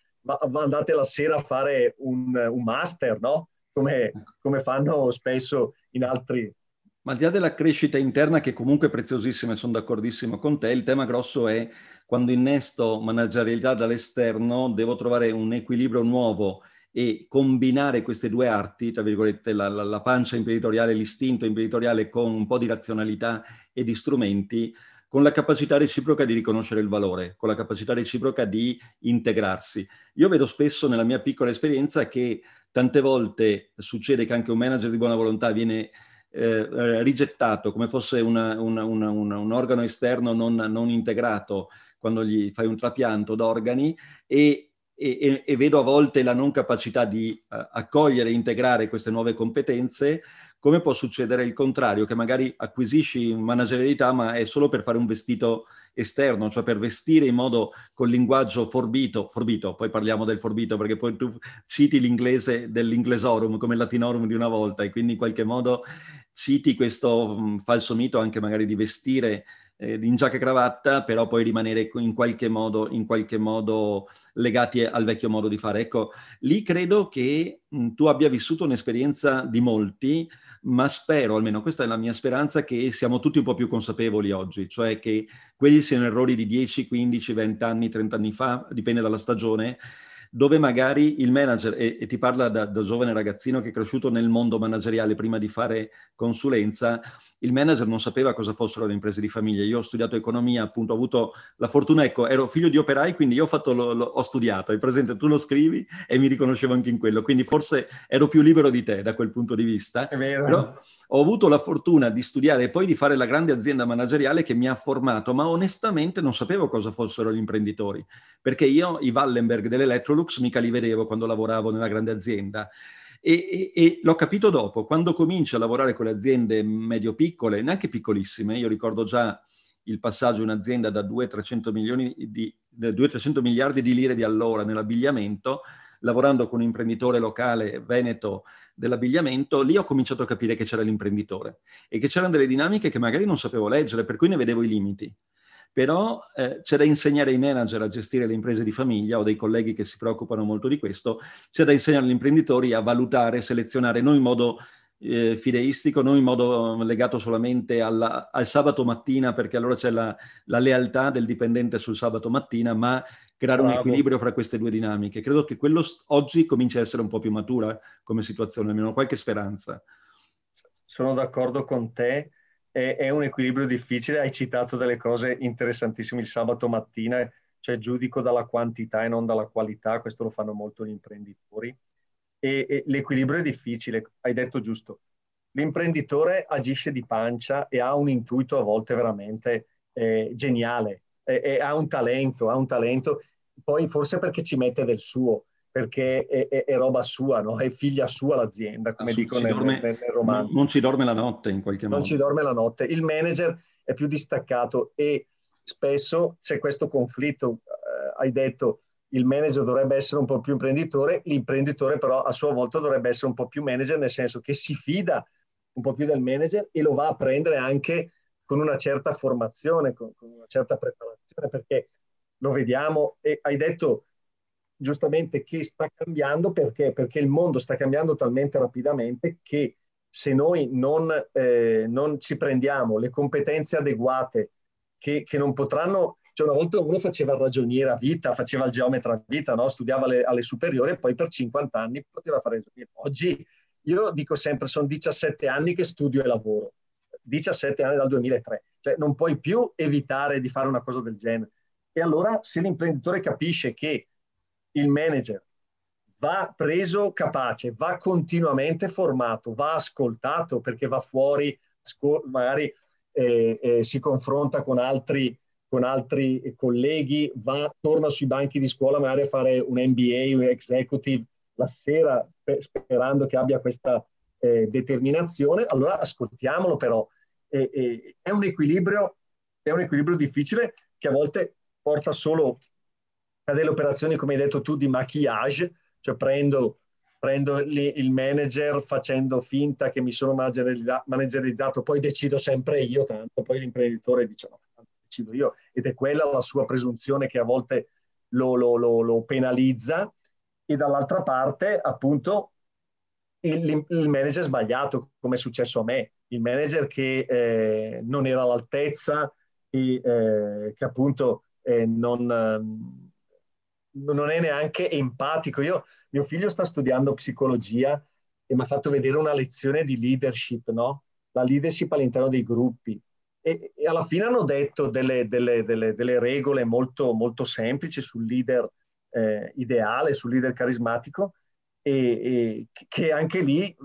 andate la sera a fare un, un master, no? Come, ecco. come fanno spesso in altri, ma al di là della crescita interna, che comunque è preziosissima e sono d'accordissimo con te, il tema grosso è quando innesto managerialità dall'esterno, devo trovare un equilibrio nuovo e combinare queste due arti, tra virgolette, la, la, la pancia imprenditoriale, l'istinto imprenditoriale con un po' di razionalità e di strumenti, con la capacità reciproca di riconoscere il valore, con la capacità reciproca di integrarsi. Io vedo spesso nella mia piccola esperienza che tante volte succede che anche un manager di buona volontà viene eh, eh, rigettato come fosse una, una, una, un organo esterno non, non, integrato quando gli fai un trapianto d'organi e, e, e, vedo a volte la non capacità di uh, accogliere e integrare queste nuove competenze, come può succedere il contrario, che magari acquisisci managerialità ma è solo per fare un vestito esterno, cioè per vestire in modo col linguaggio forbito, forbito, poi parliamo del forbito perché poi tu citi l'inglese dell'inglesorum come il latinorum di una volta e quindi in qualche modo citi questo mh, falso mito anche magari di vestire eh, in giacca e cravatta, però poi rimanere in qualche, modo, in qualche modo legati al vecchio modo di fare. Ecco, lì credo che mh, tu abbia vissuto un'esperienza di molti, ma spero, almeno questa è la mia speranza, che siamo tutti un po' più consapevoli oggi, cioè che quelli siano errori di 10, 15, 20 anni, 30 anni fa, dipende dalla stagione, dove magari il manager, e, e ti parla da, da, giovane ragazzino che è cresciuto nel mondo manageriale prima di fare consulenza, il manager non sapeva cosa fossero le imprese di famiglia. Io ho studiato economia, appunto, ho avuto la fortuna, ecco, ero figlio di operai, quindi io ho, fatto lo, lo, ho studiato, hai presente, tu lo scrivi e mi riconoscevo anche in quello, quindi forse ero più libero di te da quel punto di vista. È vero. Però ho avuto la fortuna di studiare e poi di fare la grande azienda manageriale che mi ha formato, ma onestamente non sapevo cosa fossero gli imprenditori, perché io i Wallenberg dell'Electrolux mica li vedevo quando lavoravo nella grande azienda. E, e, e, l'ho capito dopo, quando cominci a lavorare con le aziende medio-piccole, neanche piccolissime, io ricordo già il passaggio in azienda da 200-300 miliardi di lire di allora nell'abbigliamento, lavorando con un imprenditore locale veneto dell'abbigliamento, lì ho cominciato a capire che c'era l'imprenditore e che c'erano delle dinamiche che magari non sapevo leggere, per cui ne vedevo i limiti. Però eh, c'è da insegnare ai manager a gestire le imprese di famiglia, ho dei colleghi che si preoccupano molto di questo, c'è da insegnare agli imprenditori a valutare, selezionare, non in modo eh, fideistico, non in modo legato solamente alla, al sabato mattina, perché allora c'è la, la, lealtà del dipendente sul sabato mattina, ma creare Bravo. un equilibrio fra queste due dinamiche. Credo che quello oggi comincia a essere un po' più matura come situazione, almeno qualche speranza. Sono d'accordo con te è, è, un equilibrio difficile. Hai citato delle cose interessantissime il sabato mattina, cioè giudico dalla quantità e non dalla qualità, questo lo fanno molto gli imprenditori. E, e l'equilibrio è difficile, hai detto giusto. L'imprenditore agisce di pancia e ha un intuito a volte veramente eh, geniale, ha un talento, ha un talento, poi forse perché ci mette del suo perché è, è, è, roba sua, no? è figlia sua l'azienda, come dicono nel, dorme, nel, nel romanzo. Non ci dorme la notte in qualche non modo. Non ci dorme la notte. Il manager è più distaccato e spesso c'è questo conflitto. Eh, hai detto il manager dovrebbe essere un po' più imprenditore, l'imprenditore però a sua volta dovrebbe essere un po' più manager, nel senso che si fida un po' più del manager e lo va a prendere anche con una certa formazione, con, con una certa preparazione, perché lo vediamo e hai detto giustamente che sta cambiando perché? perché il mondo sta cambiando talmente rapidamente che se noi non, eh, non ci prendiamo le competenze adeguate che, che, non potranno, cioè una volta uno faceva il ragioniere a vita, faceva il geometra a vita, no? studiava alle, alle superiori e poi per 50 anni poteva fare ragioniere. Oggi io dico sempre sono 17 anni che studio e lavoro, 17 anni dal 2003, cioè non puoi più evitare di fare una cosa del genere. E allora se l'imprenditore capisce che il manager va preso capace, va continuamente formato, va ascoltato perché va fuori, magari eh, eh, si confronta con altri, con altri colleghi, va, torna sui banchi di scuola magari a fare un MBA, un executive la sera sperando che abbia questa eh, determinazione, allora ascoltiamolo però. è, un equilibrio, è un equilibrio difficile che a volte porta solo a delle operazioni, come hai detto tu, di maquillage, cioè prendo, prendo il manager facendo finta che mi sono managerizzato, poi decido sempre io, tanto poi l'imprenditore dice no, decido io, ed è quella la sua presunzione che a volte lo, lo, lo, lo penalizza, e dall'altra parte appunto il, il, manager sbagliato, come è successo a me, il manager che eh, non era all'altezza e eh, che appunto eh, non, ehm, non è neanche empatico. Io, mio figlio sta studiando psicologia e mi ha fatto vedere una lezione di leadership, no? La leadership all'interno dei gruppi. E, e alla fine hanno detto delle, delle, delle, delle regole molto, molto semplici sul leader eh, ideale, sul leader carismatico, e, e, che anche lì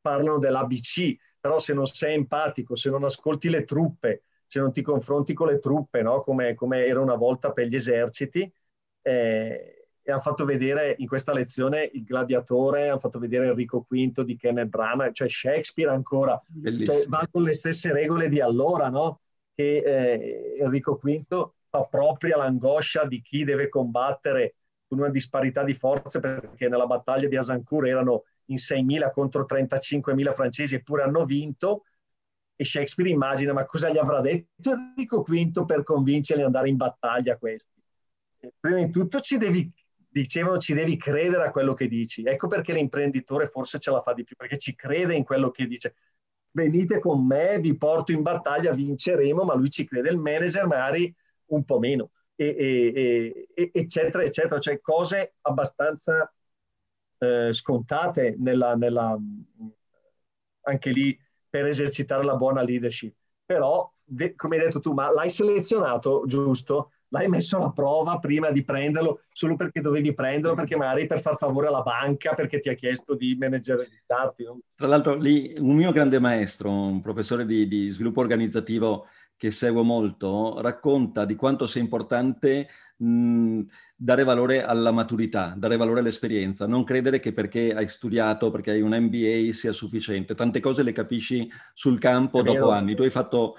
parlano dell'ABC, però se non sei empatico, se non ascolti le truppe, se non ti confronti con le truppe, no? come, come, era una volta per gli eserciti, eh, e hanno fatto vedere in questa lezione il gladiatore, hanno fatto vedere Enrico V di Kenneth Branagh, cioè Shakespeare ancora, cioè, va con le stesse regole di allora, no? che eh, Enrico V fa propria l'angoscia di chi deve combattere con una disparità di forze perché nella battaglia di Asancourt erano in 6.000 contro 35.000 francesi eppure hanno vinto e Shakespeare immagina ma cosa gli avrà detto Enrico V per convincerli ad andare in battaglia questi. Prima di tutto ci devi, dicevano ci devi credere a quello che dici, ecco perché l'imprenditore forse ce la fa di più, perché ci crede in quello che dice. Venite con me, vi porto in battaglia, vinceremo, ma lui ci crede, il manager magari un po' meno e, e, eccetera, eccetera, cioè cose abbastanza eh, scontate nella, nella, anche lì per esercitare la buona leadership. Però, de, come hai detto tu, ma l'hai selezionato giusto? L'hai messo alla prova prima di prenderlo solo perché dovevi prenderlo, perché magari per far favore alla banca, perché ti ha chiesto di managerizzarti. No? Tra l'altro, lì un mio grande maestro, un professore di, di sviluppo organizzativo, che seguo molto, racconta di quanto sia importante mh, dare valore alla maturità, dare valore all'esperienza, non credere che perché hai studiato, perché hai un MBA sia sufficiente. Tante cose le capisci sul campo È dopo vero. anni. Tu hai fatto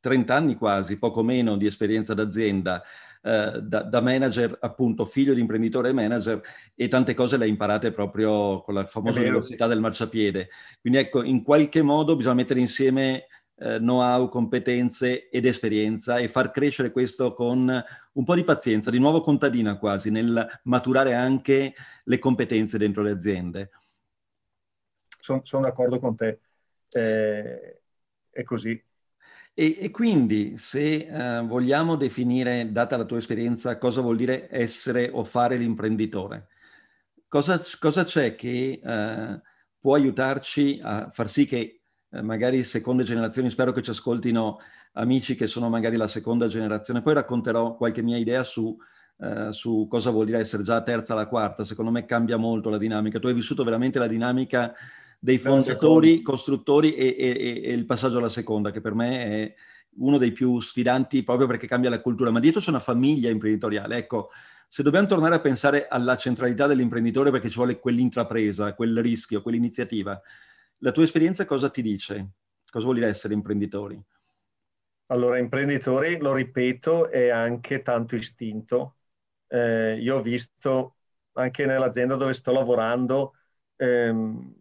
30 anni quasi, poco meno di esperienza d'azienda. Uh, da, da, manager, appunto, figlio di imprenditore e manager, e tante cose le hai imparate proprio con la famosa università del marciapiede. Quindi ecco, in qualche modo bisogna mettere insieme eh, know-how, competenze ed esperienza e far crescere questo con un po' di pazienza, di nuovo contadina quasi, nel maturare anche le competenze dentro le aziende. Sono, sono d'accordo con te, eh, è così. E, e, quindi se uh, vogliamo definire, data la tua esperienza, cosa vuol dire essere o fare l'imprenditore, cosa, cosa c'è che uh, può aiutarci a far sì che eh, magari seconde generazioni, spero che ci ascoltino amici che sono magari la seconda generazione, poi racconterò qualche mia idea su, eh, su cosa vuol dire essere già terza alla quarta, secondo me cambia molto la dinamica, tu hai vissuto veramente la dinamica dei fondatori, costruttori e, e, e, il passaggio alla seconda, che per me è uno dei più sfidanti proprio perché cambia la cultura, ma dietro c'è una famiglia imprenditoriale. Ecco, se dobbiamo tornare a pensare alla centralità dell'imprenditore perché ci vuole quell'intrapresa, quel rischio, quell'iniziativa, la tua esperienza cosa ti dice? Cosa vuol dire essere imprenditori? Allora, imprenditori, lo ripeto, è anche tanto istinto. Eh, io ho visto anche nell'azienda dove sto lavorando ehm,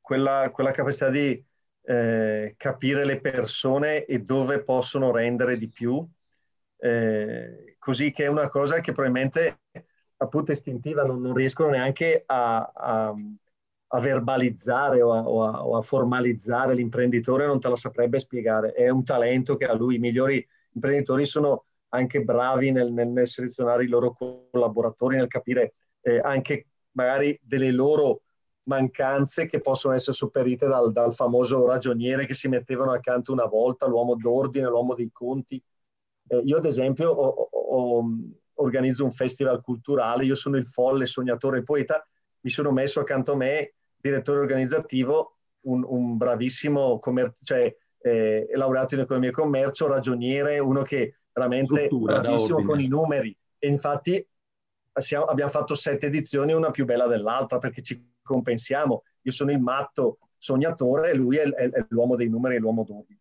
quella, quella, capacità di eh, capire le persone e dove possono rendere di più, eh, così che è una cosa che probabilmente appunto istintiva non, non riescono neanche a, a a verbalizzare o a, o, a, o a, formalizzare l'imprenditore non te lo saprebbe spiegare. È un talento che ha lui. I migliori imprenditori sono anche bravi nel, nel, nel selezionare i loro collaboratori, nel capire eh, anche magari delle loro mancanze che possono essere sopperite dal, dal, famoso ragioniere che si mettevano accanto una volta, l'uomo d'ordine, l'uomo dei conti. Eh, io ad esempio ho, ho, organizzo un festival culturale, io sono il folle sognatore poeta, mi sono messo accanto a me direttore organizzativo, un, un bravissimo commer- cioè, eh, laureato in economia e commercio, ragioniere, uno che veramente è bravissimo con i numeri. E infatti siamo, abbiamo fatto sette edizioni, una più bella dell'altra, perché ci compensiamo. Io sono il matto sognatore e lui è, è, è l'uomo dei numeri, l'uomo d'ordine.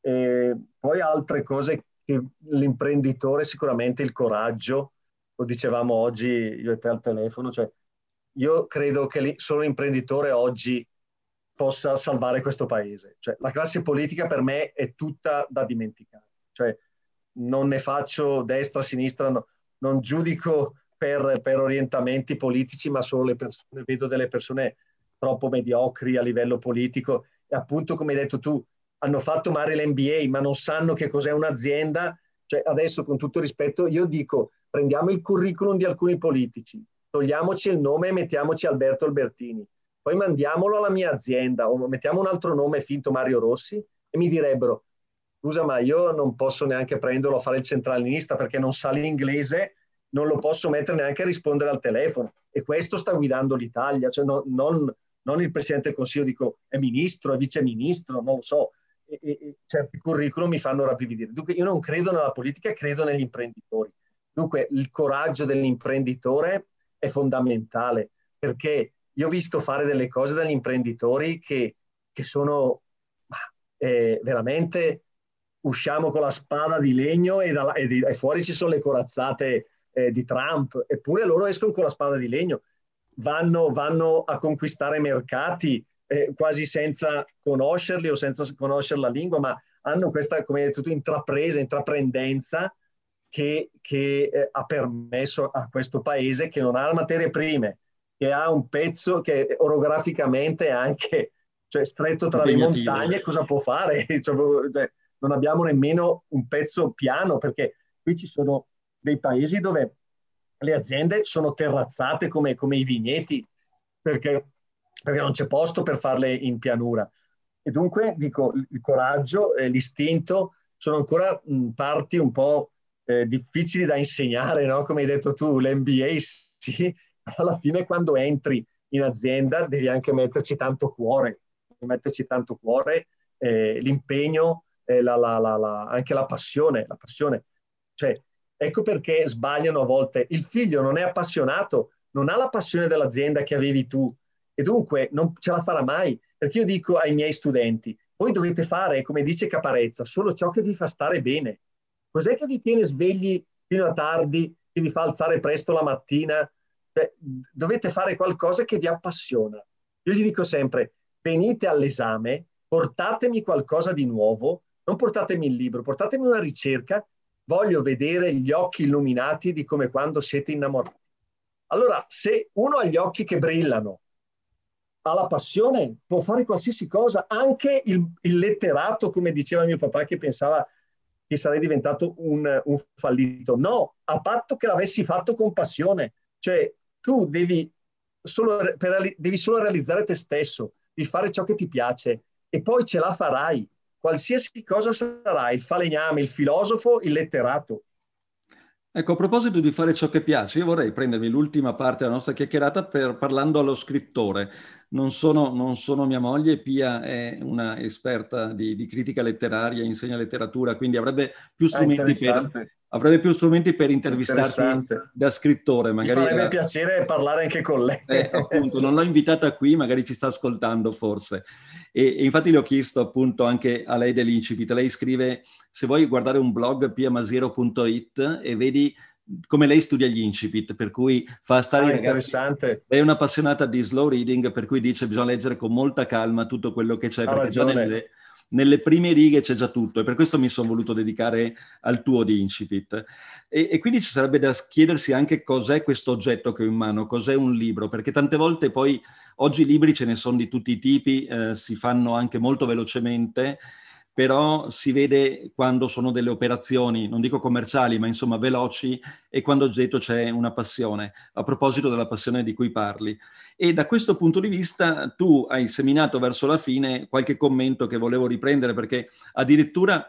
E poi altre cose che l'imprenditore sicuramente il coraggio, lo dicevamo oggi io e te al telefono, cioè io credo che solo l'imprenditore oggi possa salvare questo paese. Cioè, la classe politica per me è tutta da dimenticare. Cioè, non ne faccio destra, sinistra, no, non giudico per, per, orientamenti politici, ma solo le persone, vedo delle persone troppo mediocri a livello politico e appunto, come hai detto tu, hanno fatto male l'NBA, ma non sanno che cos'è un'azienda. Cioè, adesso, con tutto rispetto, io dico, prendiamo il curriculum di alcuni politici, togliamoci il nome e mettiamoci Alberto Albertini, poi mandiamolo alla mia azienda o mettiamo un altro nome finto Mario Rossi e mi direbbero, scusa ma io non posso neanche prenderlo a fare il centralinista perché non sa l'inglese, non lo posso mettere neanche a rispondere al telefono. E questo sta guidando l'Italia, cioè no, non, non, il Presidente del Consiglio, dico è ministro, è viceministro, non lo so. E, e, certi curriculum mi fanno rabbrividire. Dunque io non credo nella politica, credo negli imprenditori. Dunque il coraggio dell'imprenditore è fondamentale perché io ho visto fare delle cose dagli imprenditori che, che sono eh, veramente usciamo con la spada di legno e, da, e, di, e fuori ci sono le corazzate eh, di Trump, eppure loro escono con la spada di legno, vanno, vanno a conquistare mercati eh, quasi senza conoscerli o senza conoscere la lingua, ma hanno questa, come hai detto intrapresa, intraprendenza che, che eh, ha permesso a questo paese che non ha materie prime, che ha un pezzo che orograficamente è anche cioè, stretto tra le montagne, cosa può fare? cioè, cioè non abbiamo nemmeno un pezzo piano perché qui ci sono dei paesi dove le aziende sono terrazzate come, come i vigneti perché, perché, non c'è posto per farle in pianura. E dunque dico, il coraggio e l'istinto sono ancora mh, parti un po' eh, difficili da insegnare, no? come hai detto tu, l'MBA sì, alla fine quando entri in azienda devi anche metterci tanto cuore, metterci tanto cuore, eh, l'impegno, eh, la, la, la, anche la passione, la passione. Cioè, ecco perché sbagliano a volte. Il figlio non è appassionato, non ha la passione dell'azienda che avevi tu e dunque non ce la farà mai. Perché io dico ai miei studenti, voi dovete fare, come dice Caparezza, solo ciò che vi fa stare bene. Cos'è che vi tiene svegli fino a tardi, che vi fa alzare presto la mattina? Beh, dovete fare qualcosa che vi appassiona. Io gli dico sempre, venite all'esame, portatemi qualcosa di nuovo, non portatemi il libro, portatemi una ricerca, voglio vedere gli occhi illuminati di come quando siete innamorati. Allora, se uno ha gli occhi che brillano, ha la passione, può fare qualsiasi cosa, anche il, il letterato, come diceva mio papà, che pensava che sarei diventato un, un fallito. No, a patto che l'avessi fatto con passione. Cioè, tu devi solo, per, devi solo realizzare te stesso, di fare ciò che ti piace e poi ce la farai qualsiasi cosa sarà, il falegname, il filosofo, il letterato. Ecco, a proposito di fare ciò che piace, io vorrei prendermi l'ultima parte della nostra chiacchierata per, parlando allo scrittore. Non sono, non sono, mia moglie, Pia è una esperta di, di, critica letteraria, insegna letteratura, quindi avrebbe più ah, strumenti, per, avrebbe più strumenti per intervistarti da scrittore. Magari Mi farebbe piacere parlare anche con lei. Eh, appunto, non l'ho invitata qui, magari ci sta ascoltando forse. E, e, infatti le ho chiesto appunto anche a lei dell'Incipit. Lei scrive, se vuoi guardare un blog piamasiero.it e vedi come lei studia gli incipit, per cui fa stare ah, i ragazzi. Interessante. È un'appassionata di slow reading, per cui dice bisogna leggere con molta calma tutto quello che c'è, ha perché già nelle, nelle, prime righe c'è già tutto e per questo mi sono voluto dedicare al tuo di incipit. E, e, quindi ci sarebbe da chiedersi anche cos'è questo oggetto che ho in mano, cos'è un libro, perché tante volte poi oggi libri ce ne sono di tutti i tipi, eh, si fanno anche molto velocemente però si vede quando sono delle operazioni, non dico commerciali, ma insomma veloci e quando dietro c'è una passione, a proposito della passione di cui parli. E da questo punto di vista tu hai seminato verso la fine qualche commento che volevo riprendere perché addirittura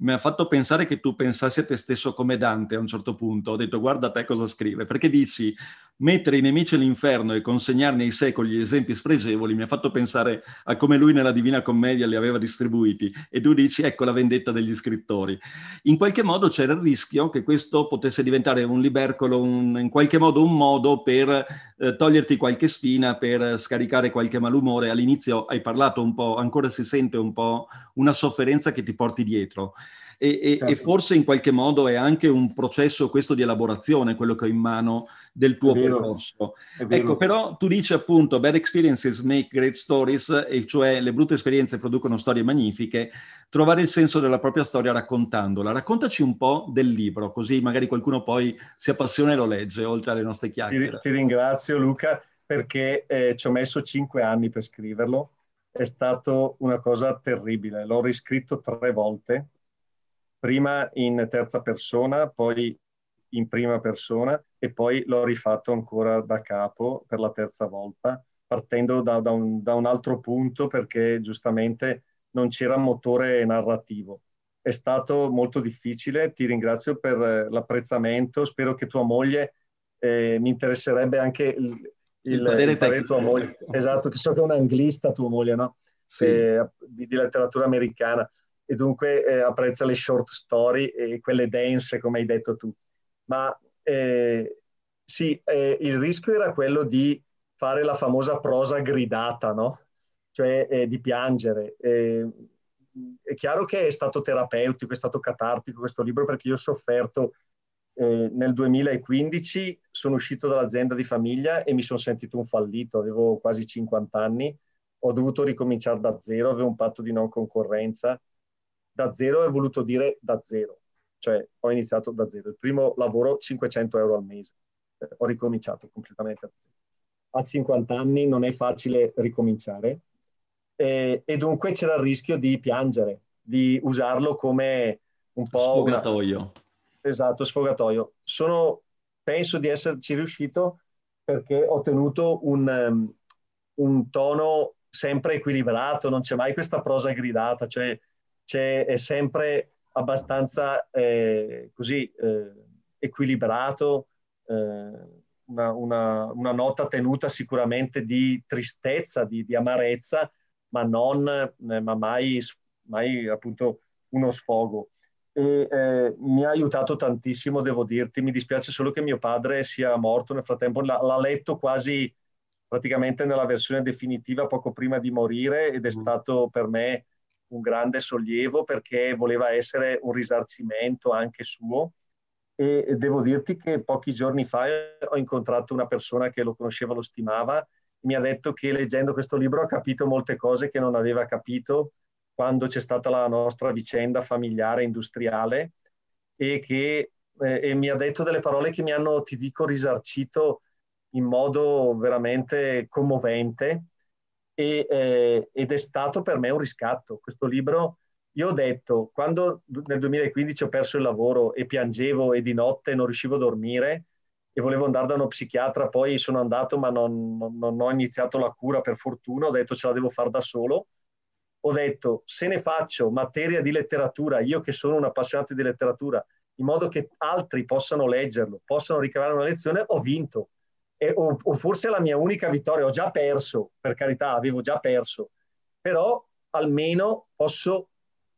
mi ha fatto pensare che tu pensassi a te stesso come Dante a un certo punto. Ho detto guarda te cosa scrive, perché dici mettere i nemici all'inferno e consegnarne ai secoli gli esempi spregevoli mi ha fatto pensare a come lui nella Divina Commedia li aveva distribuiti e tu dici ecco la vendetta degli scrittori. In qualche modo c'era il rischio che questo potesse diventare un libercolo, un, in qualche modo un modo per eh, toglierti qualche spina, per scaricare qualche malumore. All'inizio hai parlato un po', ancora si sente un po' una sofferenza che ti porti dietro. E, e, certo. e, forse in qualche modo è anche un processo questo di elaborazione, quello che ho in mano del tuo percorso. Ecco, però tu dici appunto bad experiences make great stories, e cioè le brutte esperienze producono storie magnifiche, trovare il senso della propria storia raccontandola. Raccontaci un po' del libro, così magari qualcuno poi si appassiona e lo legge, oltre alle nostre chiacchiere. Ti, ti ringrazio Luca, perché eh, ci ho messo cinque anni per scriverlo. È stato una cosa terribile. L'ho riscritto tre volte, prima in terza persona, poi in prima persona e poi l'ho rifatto ancora da capo per la terza volta, partendo da, da, un, da un, altro punto perché giustamente non c'era motore narrativo. È stato molto difficile, ti ringrazio per eh, l'apprezzamento, spero che tua moglie, eh, mi interesserebbe anche il, il, parere, il parere tua moglie. Esatto, che so che è un'anglista tua moglie, no? Sì. Eh, di, di, letteratura americana e dunque eh, apprezza le short story e quelle dense, come hai detto tu ma eh, sì, eh, il rischio era quello di fare la famosa prosa gridata, no? Cioè eh, di piangere. è chiaro che è stato terapeutico, è stato catartico questo libro perché io ho sofferto eh, nel 2015, sono uscito dall'azienda di famiglia e mi sono sentito un fallito, avevo quasi 50 anni, ho dovuto ricominciare da zero, avevo un patto di non concorrenza. Da zero è voluto dire da zero cioè ho iniziato da zero. Il primo lavoro 500 euro al mese, eh, ho ricominciato completamente da zero. A 50 anni non è facile ricominciare eh, e dunque c'era il rischio di piangere, di usarlo come un po'... Sfogatoio. Una... Esatto, sfogatoio. Sono, penso di esserci riuscito perché ho tenuto un, um, un tono sempre equilibrato, non c'è mai questa prosa gridata, cioè è sempre abbastanza eh, così eh, equilibrato, eh, una, una, una, nota tenuta sicuramente di tristezza, di, di amarezza, ma non, eh, ma mai, mai appunto uno sfogo. E, eh, mi ha aiutato tantissimo, devo dirti. Mi dispiace solo che mio padre sia morto nel frattempo. L- l'ha letto quasi praticamente nella versione definitiva poco prima di morire ed è mm. stato per me un grande sollievo perché voleva essere un risarcimento anche suo. E devo dirti che pochi giorni fa ho incontrato una persona che lo conosceva, lo stimava, mi ha detto che leggendo questo libro ha capito molte cose che non aveva capito quando c'è stata la nostra vicenda familiare industriale e che eh, e mi ha detto delle parole che mi hanno, ti dico, risarcito in modo veramente commovente e, eh, ed è stato per me un riscatto. Questo libro, io ho detto, quando nel 2015 ho perso il lavoro e piangevo e di notte non riuscivo a dormire e volevo andare da uno psichiatra, poi sono andato ma non, non, non ho iniziato la cura per fortuna, ho detto ce la devo fare da solo. Ho detto, se ne faccio materia di letteratura, io che sono un appassionato di letteratura, in modo che altri possano leggerlo, possano ricavare una lezione, ho vinto e, o, o, forse la mia unica vittoria, ho già perso, per carità, avevo già perso, però almeno posso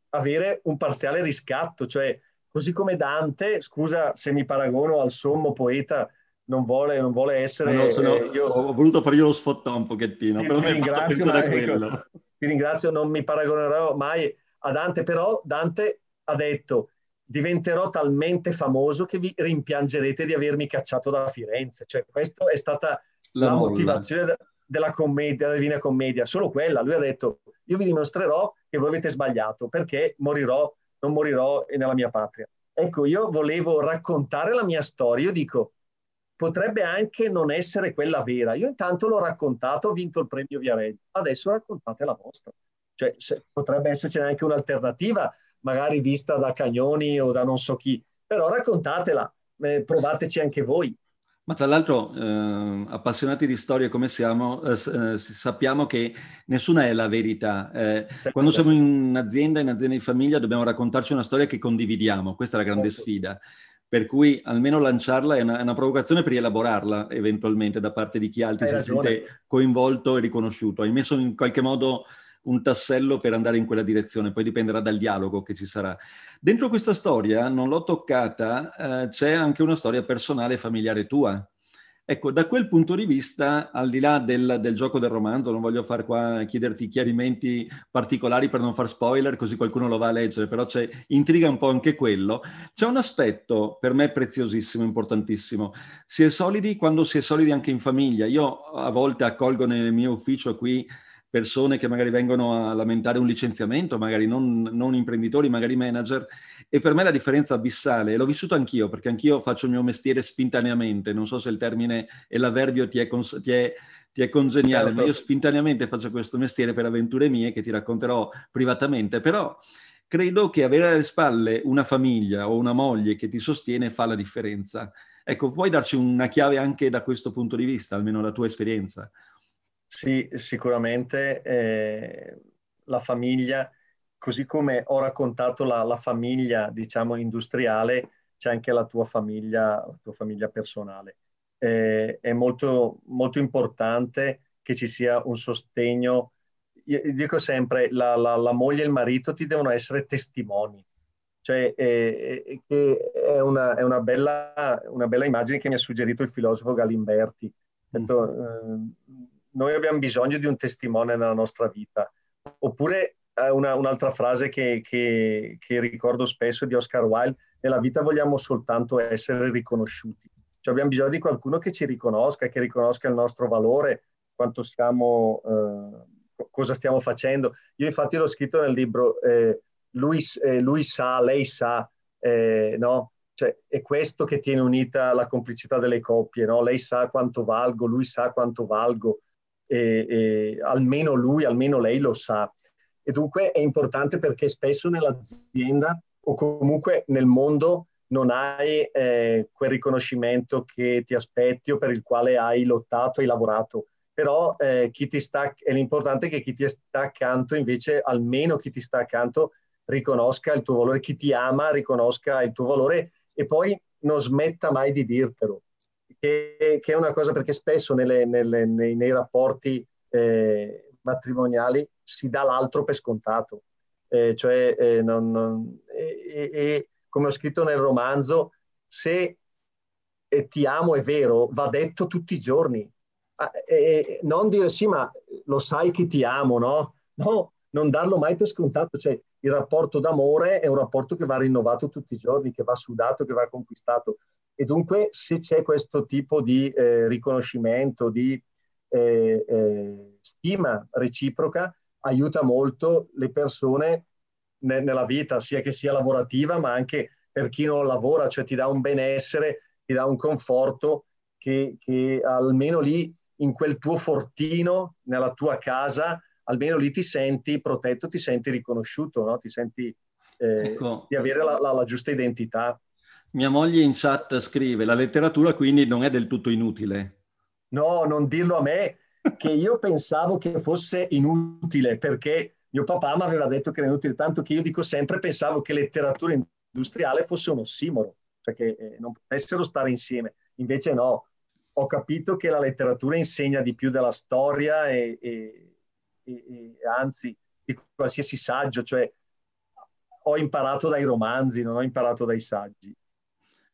avere un parziale riscatto, cioè così come Dante, scusa se mi paragono al sommo poeta, non vuole, non vuole essere... No, sono, eh, io, ho voluto fare io lo sfottò un pochettino, ti, però ti ringrazio, ma, ecco, ti ringrazio, non mi paragonerò mai a Dante, però Dante ha detto diventerò talmente famoso che vi rimpiangerete di avermi cacciato da Firenze. Cioè, questa è stata la, la motivazione de- della commedia, della Divina Commedia, solo quella. Lui ha detto, io vi dimostrerò che voi avete sbagliato perché morirò, non morirò nella mia patria. Ecco, io volevo raccontare la mia storia, io dico, potrebbe anche non essere quella vera. Io intanto l'ho raccontato, ho vinto il premio Viareggio, adesso raccontate la vostra. Cioè, potrebbe esserci anche un'alternativa magari vista da Cagnoni o da non so chi, però raccontatela, eh, provateci anche voi. Ma tra l'altro, eh, appassionati di storia come siamo, eh, eh sappiamo che nessuna è la verità. Eh, certo. Quando siamo in azienda, in azienda di famiglia, dobbiamo raccontarci una storia che condividiamo. Questa è la grande certo. sfida. Per cui almeno lanciarla è una, è una, provocazione per rielaborarla eventualmente da parte di chi altri si sente coinvolto e riconosciuto. Hai messo in qualche modo un tassello per andare in quella direzione, poi dipenderà dal dialogo che ci sarà. Dentro questa storia, non l'ho toccata, eh, c'è anche una storia personale e familiare tua. Ecco, da quel punto di vista, al di là del, del, gioco del romanzo, non voglio fare qua chiederti chiarimenti particolari per non far spoiler, così qualcuno lo va a leggere, però c'è, intriga un po' anche quello. C'è un aspetto per me preziosissimo, importantissimo. Si è solidi quando si è solidi anche in famiglia. Io a volte accolgo nel mio ufficio qui persone che magari vengono a lamentare un licenziamento, magari non, non, imprenditori, magari manager, e per me la differenza abissale, l'ho vissuto anch'io, perché anch'io faccio il mio mestiere spintaneamente, non so se il termine e l'avverbio ti è, cons- ti è, ti è congeniale, certo. ma io spintaneamente faccio questo mestiere per avventure mie che ti racconterò privatamente, però credo che avere alle spalle una famiglia o una moglie che ti sostiene fa la differenza. Ecco, puoi darci una chiave anche da questo punto di vista, almeno la tua esperienza? Sì, sicuramente eh, la famiglia, così come ho raccontato la, la, famiglia, diciamo, industriale, c'è anche la tua famiglia, la tua famiglia personale. Eh, è molto, molto importante che ci sia un sostegno. Io dico sempre, la, la, la moglie e il marito ti devono essere testimoni. Cioè, eh, eh è, una, è una, bella, una, bella, immagine che mi ha suggerito il filosofo Galimberti. Detto, mm noi abbiamo bisogno di un testimone nella nostra vita. Oppure eh, una, un'altra frase che, che, che, ricordo spesso di Oscar Wilde, nella vita vogliamo soltanto essere riconosciuti. Cioè abbiamo bisogno di qualcuno che ci riconosca, che riconosca il nostro valore, quanto siamo, eh, cosa stiamo facendo. Io infatti l'ho scritto nel libro, eh, lui, eh, lui, sa, lei sa, eh, no? Cioè, è questo che tiene unita la complicità delle coppie, no? Lei sa quanto valgo, lui sa quanto valgo e, e almeno lui, almeno lei lo sa. E dunque è importante perché spesso nell'azienda o comunque nel mondo non hai eh, quel riconoscimento che ti aspetti o per il quale hai lottato, hai lavorato. Però eh, chi ti sta, è l'importante che chi ti sta accanto, invece, almeno chi ti sta accanto, riconosca il tuo valore, chi ti ama riconosca il tuo valore e poi non smetta mai di dirtelo che, che, è una cosa perché spesso nelle, nelle, nei, nei, rapporti eh, matrimoniali si dà l'altro per scontato. Eh, cioè, eh, non, non, e, e, come ho scritto nel romanzo, se ti amo è vero, va detto tutti i giorni. Ah, non dire sì, ma lo sai che ti amo, no? No, non darlo mai per scontato. Cioè, il rapporto d'amore è un rapporto che va rinnovato tutti i giorni, che va sudato, che va conquistato. E dunque se c'è questo tipo di eh, riconoscimento, di eh, eh, stima reciproca, aiuta molto le persone ne- nella vita, sia che sia lavorativa, ma anche per chi non lavora, cioè ti dà un benessere, ti dà un conforto che, che almeno lì in quel tuo fortino, nella tua casa, almeno lì ti senti protetto, ti senti riconosciuto, no? ti senti eh, ecco. di avere la, la, la giusta identità. Mia moglie in chat scrive, la letteratura quindi non è del tutto inutile. No, non dirlo a me, che io pensavo che fosse inutile, perché mio papà mi aveva detto che era inutile, tanto che io dico sempre, pensavo che letteratura industriale fosse un ossimoro, cioè che eh, non potessero stare insieme. Invece no, ho capito che la letteratura insegna di più della storia e, e, e, e anzi di qualsiasi saggio, cioè ho imparato dai romanzi, non ho imparato dai saggi.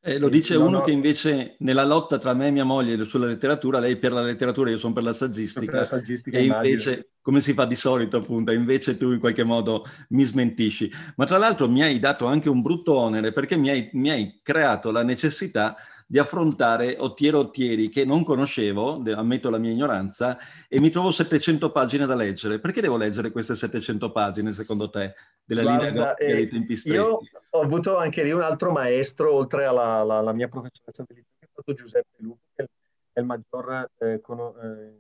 Eh, lo dice uno ho... che invece nella lotta tra me e mia moglie sulla letteratura, lei per la letteratura, io sono per la saggistica. Per la saggistica e invece, immagino. come si fa di solito appunto, invece tu in qualche modo mi smentisci. Ma tra l'altro mi hai dato anche un brutto onere perché mi hai, mi hai creato la necessità di affrontare Ottiero Ottieri che non conoscevo, ammetto la mia ignoranza, e mi trovo 700 pagine da leggere. Perché devo leggere queste 700 pagine secondo te della Guarda, linea eh, dei tempi stretti? Io ho avuto anche lì un altro maestro, oltre alla, alla, alla mia professoressa di letteratura, che è stato Giuseppe Lupo, che è il maggior eh, con, eh,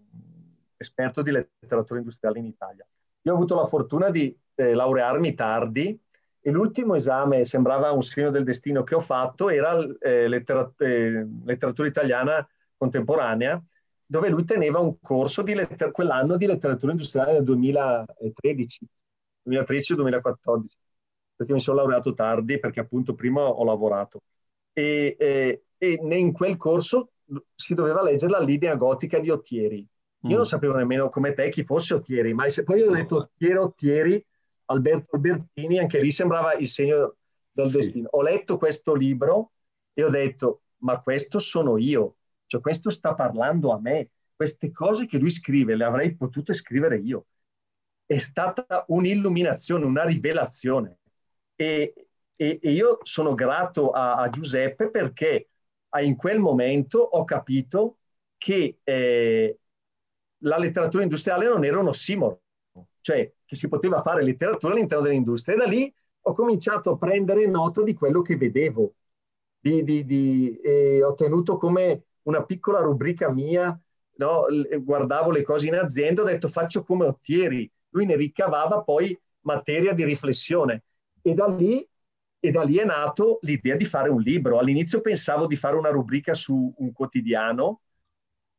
esperto di letteratura industriale in Italia. Io ho avuto la fortuna di eh, laurearmi tardi e l'ultimo esame, sembrava un segno del destino che ho fatto, era eh, lettera- eh, letteratura italiana contemporanea, dove lui teneva un corso di letter- quell'anno di letteratura industriale del 2013, 2013-2014, perché mi sono laureato tardi, perché appunto prima ho lavorato. E, e, e in quel corso si doveva leggere la linea gotica di Ottieri. Io mm. non sapevo nemmeno come te chi fosse Ottieri, ma se poi ho detto Ottiero Ottieri, Alberto Albertini, anche lì sembrava il segno del sì. destino. Ho letto questo libro e ho detto, ma questo sono io. cioè questo sta parlando a me, queste cose che lui scrive le avrei potute scrivere io. È stata un'illuminazione, una rivelazione. E, e, e io sono grato a, a, Giuseppe perché in quel momento ho capito che eh, la letteratura industriale non era un ossimoro, cioè che si poteva fare letteratura all'interno dell'industria. E da lì ho cominciato a prendere nota di quello che vedevo. Di, di, di, eh, ho tenuto come una piccola rubrica mia, no? guardavo le cose in azienda, ho detto faccio come Ottieri, lui ne ricavava poi materia di riflessione e da lì, e da lì è nato l'idea di fare un libro. All'inizio pensavo di fare una rubrica su un quotidiano,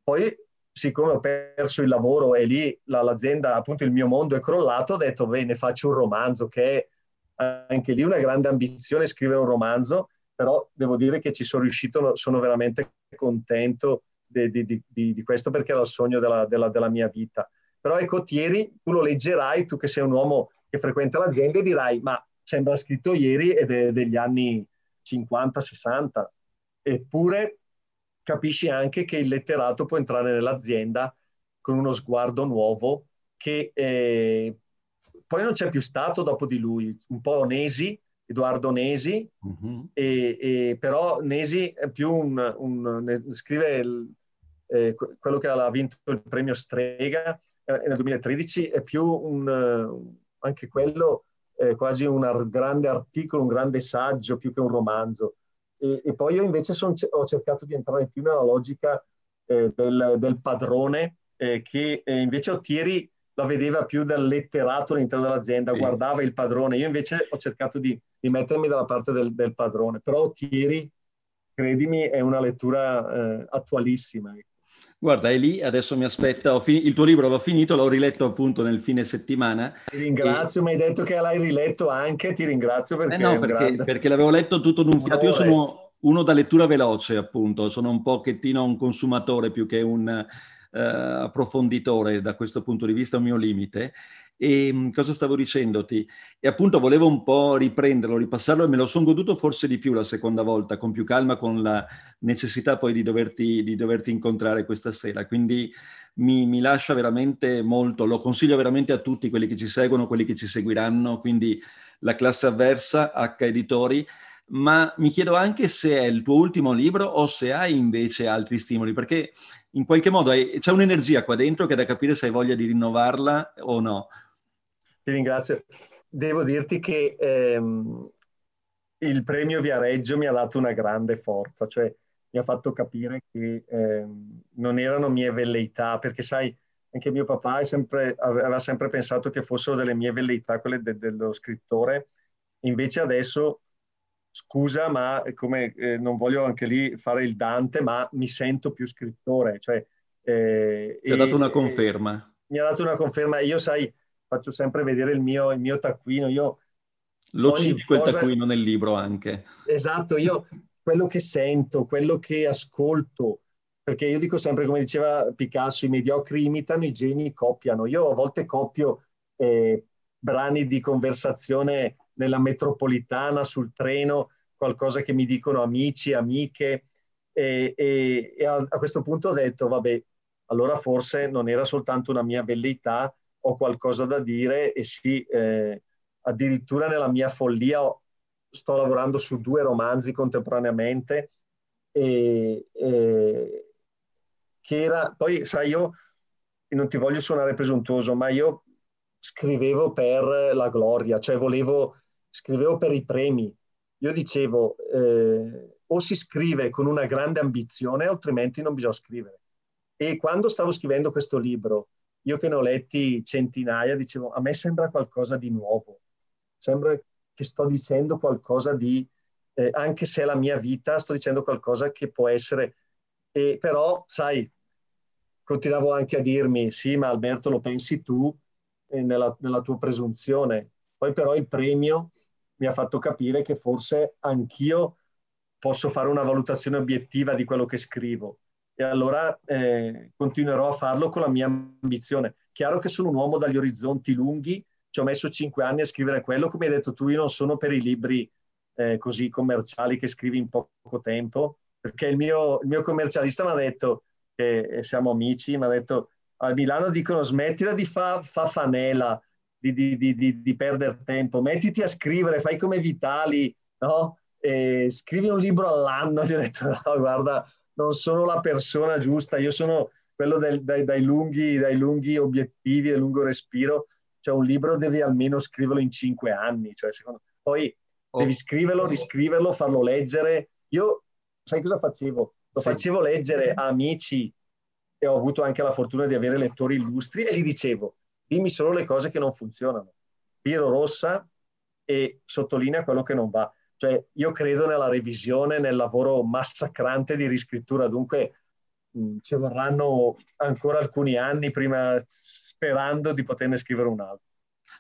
poi siccome ho perso il lavoro e lì l'azienda, appunto il mio mondo è crollato, ho detto bene, faccio un romanzo che è anche lì una grande ambizione scrivere un romanzo, però devo dire che ci sono riuscito, sono veramente contento di, di, di, di questo perché era il sogno della, della, della, mia vita. Però ecco, Thierry, tu lo leggerai, tu che sei un uomo che frequenta l'azienda e dirai, ma sembra scritto ieri ed è degli anni 50-60, eppure capisci anche che il letterato può entrare nell'azienda con uno sguardo nuovo che eh, poi non c'è più stato dopo di lui, un po' Nesi, Edoardo Nesi, uh-huh. e, e, però Nesi è più un, un scrive il, eh, quello che ha vinto il premio Strega eh, nel 2013, è più un, anche quello eh, quasi un grande articolo, un grande saggio più che un romanzo. E, e poi io invece son, ho cercato di entrare più nella logica eh, del, del, padrone, eh, che eh, invece Ottieri la vedeva più dal letterato all'interno dell'azienda, sì. guardava il padrone. Io invece ho cercato di, di mettermi dalla parte del, del, padrone, però Ottieri, credimi, è una lettura eh, attualissima. Guarda, è lì, adesso mi aspetta, fin- il tuo libro l'ho finito, l'ho riletto appunto nel fine settimana. Ti ringrazio, e... mi hai detto che l'hai riletto anche, ti ringrazio perché... Eh no, perché, grande... perché, l'avevo letto tutto d'un fiato, io sono uno da lettura veloce appunto, sono un pochettino un consumatore più che un uh, approfonditore da questo punto di vista, è un mio limite. E mm, cosa stavo dicendoti? E appunto volevo un po' riprenderlo, ripassarlo e me lo sono goduto forse di più la seconda volta, con più calma, con la necessità poi di doverti, di doverti incontrare questa sera. Quindi mi, mi, lascia veramente molto, lo consiglio veramente a tutti quelli che ci seguono, quelli che ci seguiranno, quindi la classe avversa, H Editori. Ma mi chiedo anche se è il tuo ultimo libro o se hai invece altri stimoli, perché in qualche modo hai, c'è un'energia qua dentro che è da capire se hai voglia di rinnovarla o no. Ti ringrazio. Devo dirti che ehm, il premio Viareggio mi ha dato una grande forza, cioè mi ha fatto capire che ehm, non erano mie velleità, perché sai, anche mio papà sempre, aveva sempre pensato che fossero delle mie velleità, quelle de- dello scrittore, invece adesso, scusa, ma come eh, non voglio anche lì fare il Dante, ma mi sento più scrittore. Cioè, eh, Ti ha dato una conferma. Mi ha dato una conferma. Io, sai, faccio sempre vedere il mio, il mio taccuino. Io lo citi quel cosa... taccuino nel libro anche. Esatto, io quello che sento, quello che ascolto, perché io dico sempre, come diceva Picasso, i mediocri imitano, i geni copiano. Io a volte copio eh, brani di conversazione nella metropolitana, sul treno, qualcosa che mi dicono amici, amiche, e, e, e a, a questo punto ho detto, vabbè, allora forse non era soltanto una mia velleità, ho qualcosa da dire e sì, eh, addirittura nella mia follia sto lavorando su due romanzi contemporaneamente e, e, che era, poi sai io non ti voglio suonare presuntuoso, ma io scrivevo per la gloria, cioè volevo, scrivevo per i premi. Io dicevo, eh, o si scrive con una grande ambizione, altrimenti non bisogna scrivere. E quando stavo scrivendo questo libro, io che ne ho letti centinaia, dicevo, a me sembra qualcosa di nuovo, sembra che sto dicendo qualcosa di, eh, anche se è la mia vita, sto dicendo qualcosa che può essere, e però, sai, continuavo anche a dirmi, sì, ma Alberto lo pensi tu eh, nella, nella tua presunzione. Poi però il premio mi ha fatto capire che forse anch'io posso fare una valutazione obiettiva di quello che scrivo e allora eh, continuerò a farlo con la mia ambizione. Chiaro che sono un uomo dagli orizzonti lunghi, ci ho messo cinque anni a scrivere quello, come hai detto tu, io non sono per i libri eh, così commerciali che scrivi in poco tempo, perché il mio, il mio commercialista mi ha detto, che siamo amici, mi ha detto, a Milano dicono smettila di fare fa fanela, di, di, di, di, perdere tempo, mettiti a scrivere, fai come Vitali, no? E scrivi un libro all'anno. Gli ho detto, no, guarda, non sono la persona giusta, io sono quello del, dai, dai, lunghi, dai lunghi obiettivi, del lungo respiro. Cioè un libro devi almeno scriverlo in cinque anni, cioè, secondo... poi oh. devi scriverlo, riscriverlo, farlo leggere. Io, sai cosa facevo? Lo sì. facevo leggere a amici e ho avuto anche la fortuna di avere lettori illustri e gli dicevo, dimmi solo le cose che non funzionano. Piro rossa e sottolinea quello che non va. Cioè, io credo nella revisione, nel lavoro massacrante di riscrittura, dunque mh, ci vorranno ancora alcuni anni prima, sperando di poterne scrivere un altro.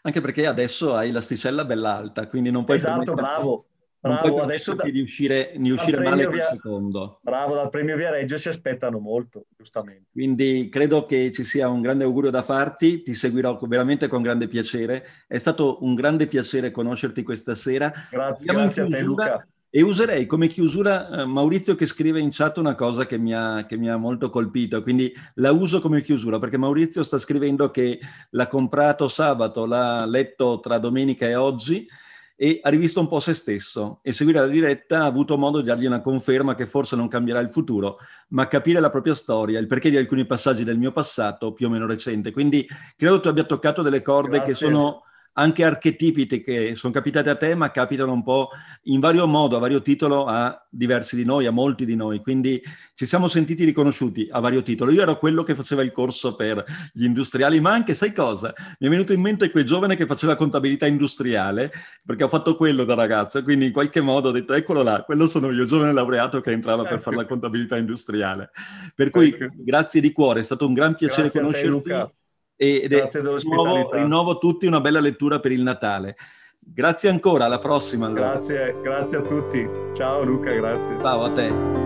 Anche perché adesso hai l'asticella bella alta, quindi non puoi... Esatto, bravo. Bravo, adesso da, di uscire, di uscire male via, secondo. Bravo, dal premio Viareggio si aspettano molto, giustamente. Quindi credo che ci sia un grande augurio da farti, ti seguirò veramente con grande piacere. È stato un grande piacere conoscerti questa sera. Grazie, grazie a te Luca. E userei come chiusura eh, Maurizio che scrive in chat una cosa che mi, ha, che mi, ha, molto colpito, quindi la uso come chiusura perché Maurizio sta scrivendo che l'ha comprato sabato, l'ha letto tra domenica e oggi e ha rivisto un po' se stesso e seguire la diretta ha avuto modo di dargli una conferma che forse non cambierà il futuro, ma capire la propria storia, il perché di alcuni passaggi del mio passato più o meno recente. Quindi credo tu abbia toccato delle corde Grazie. che sono anche archetipi che sono capitati a te, ma capitano un po' in vario modo, a vario titolo a diversi di noi, a molti di noi. Quindi ci siamo sentiti riconosciuti a vario titolo. Io ero quello che faceva il corso per gli industriali, ma anche, sai cosa? Mi è venuto in mente quel giovane che faceva contabilità industriale, perché ho fatto quello da ragazzo, quindi in qualche modo ho detto, eccolo là, quello sono io, giovane laureato che entrava per fare la contabilità industriale. Per cui grazie di cuore, è stato un gran piacere grazie conoscerti. E rinnovo, rinnovo tutti una bella lettura per il Natale. Grazie ancora, alla prossima. Allora. Grazie, grazie a tutti. Ciao Luca, grazie. Ciao a te.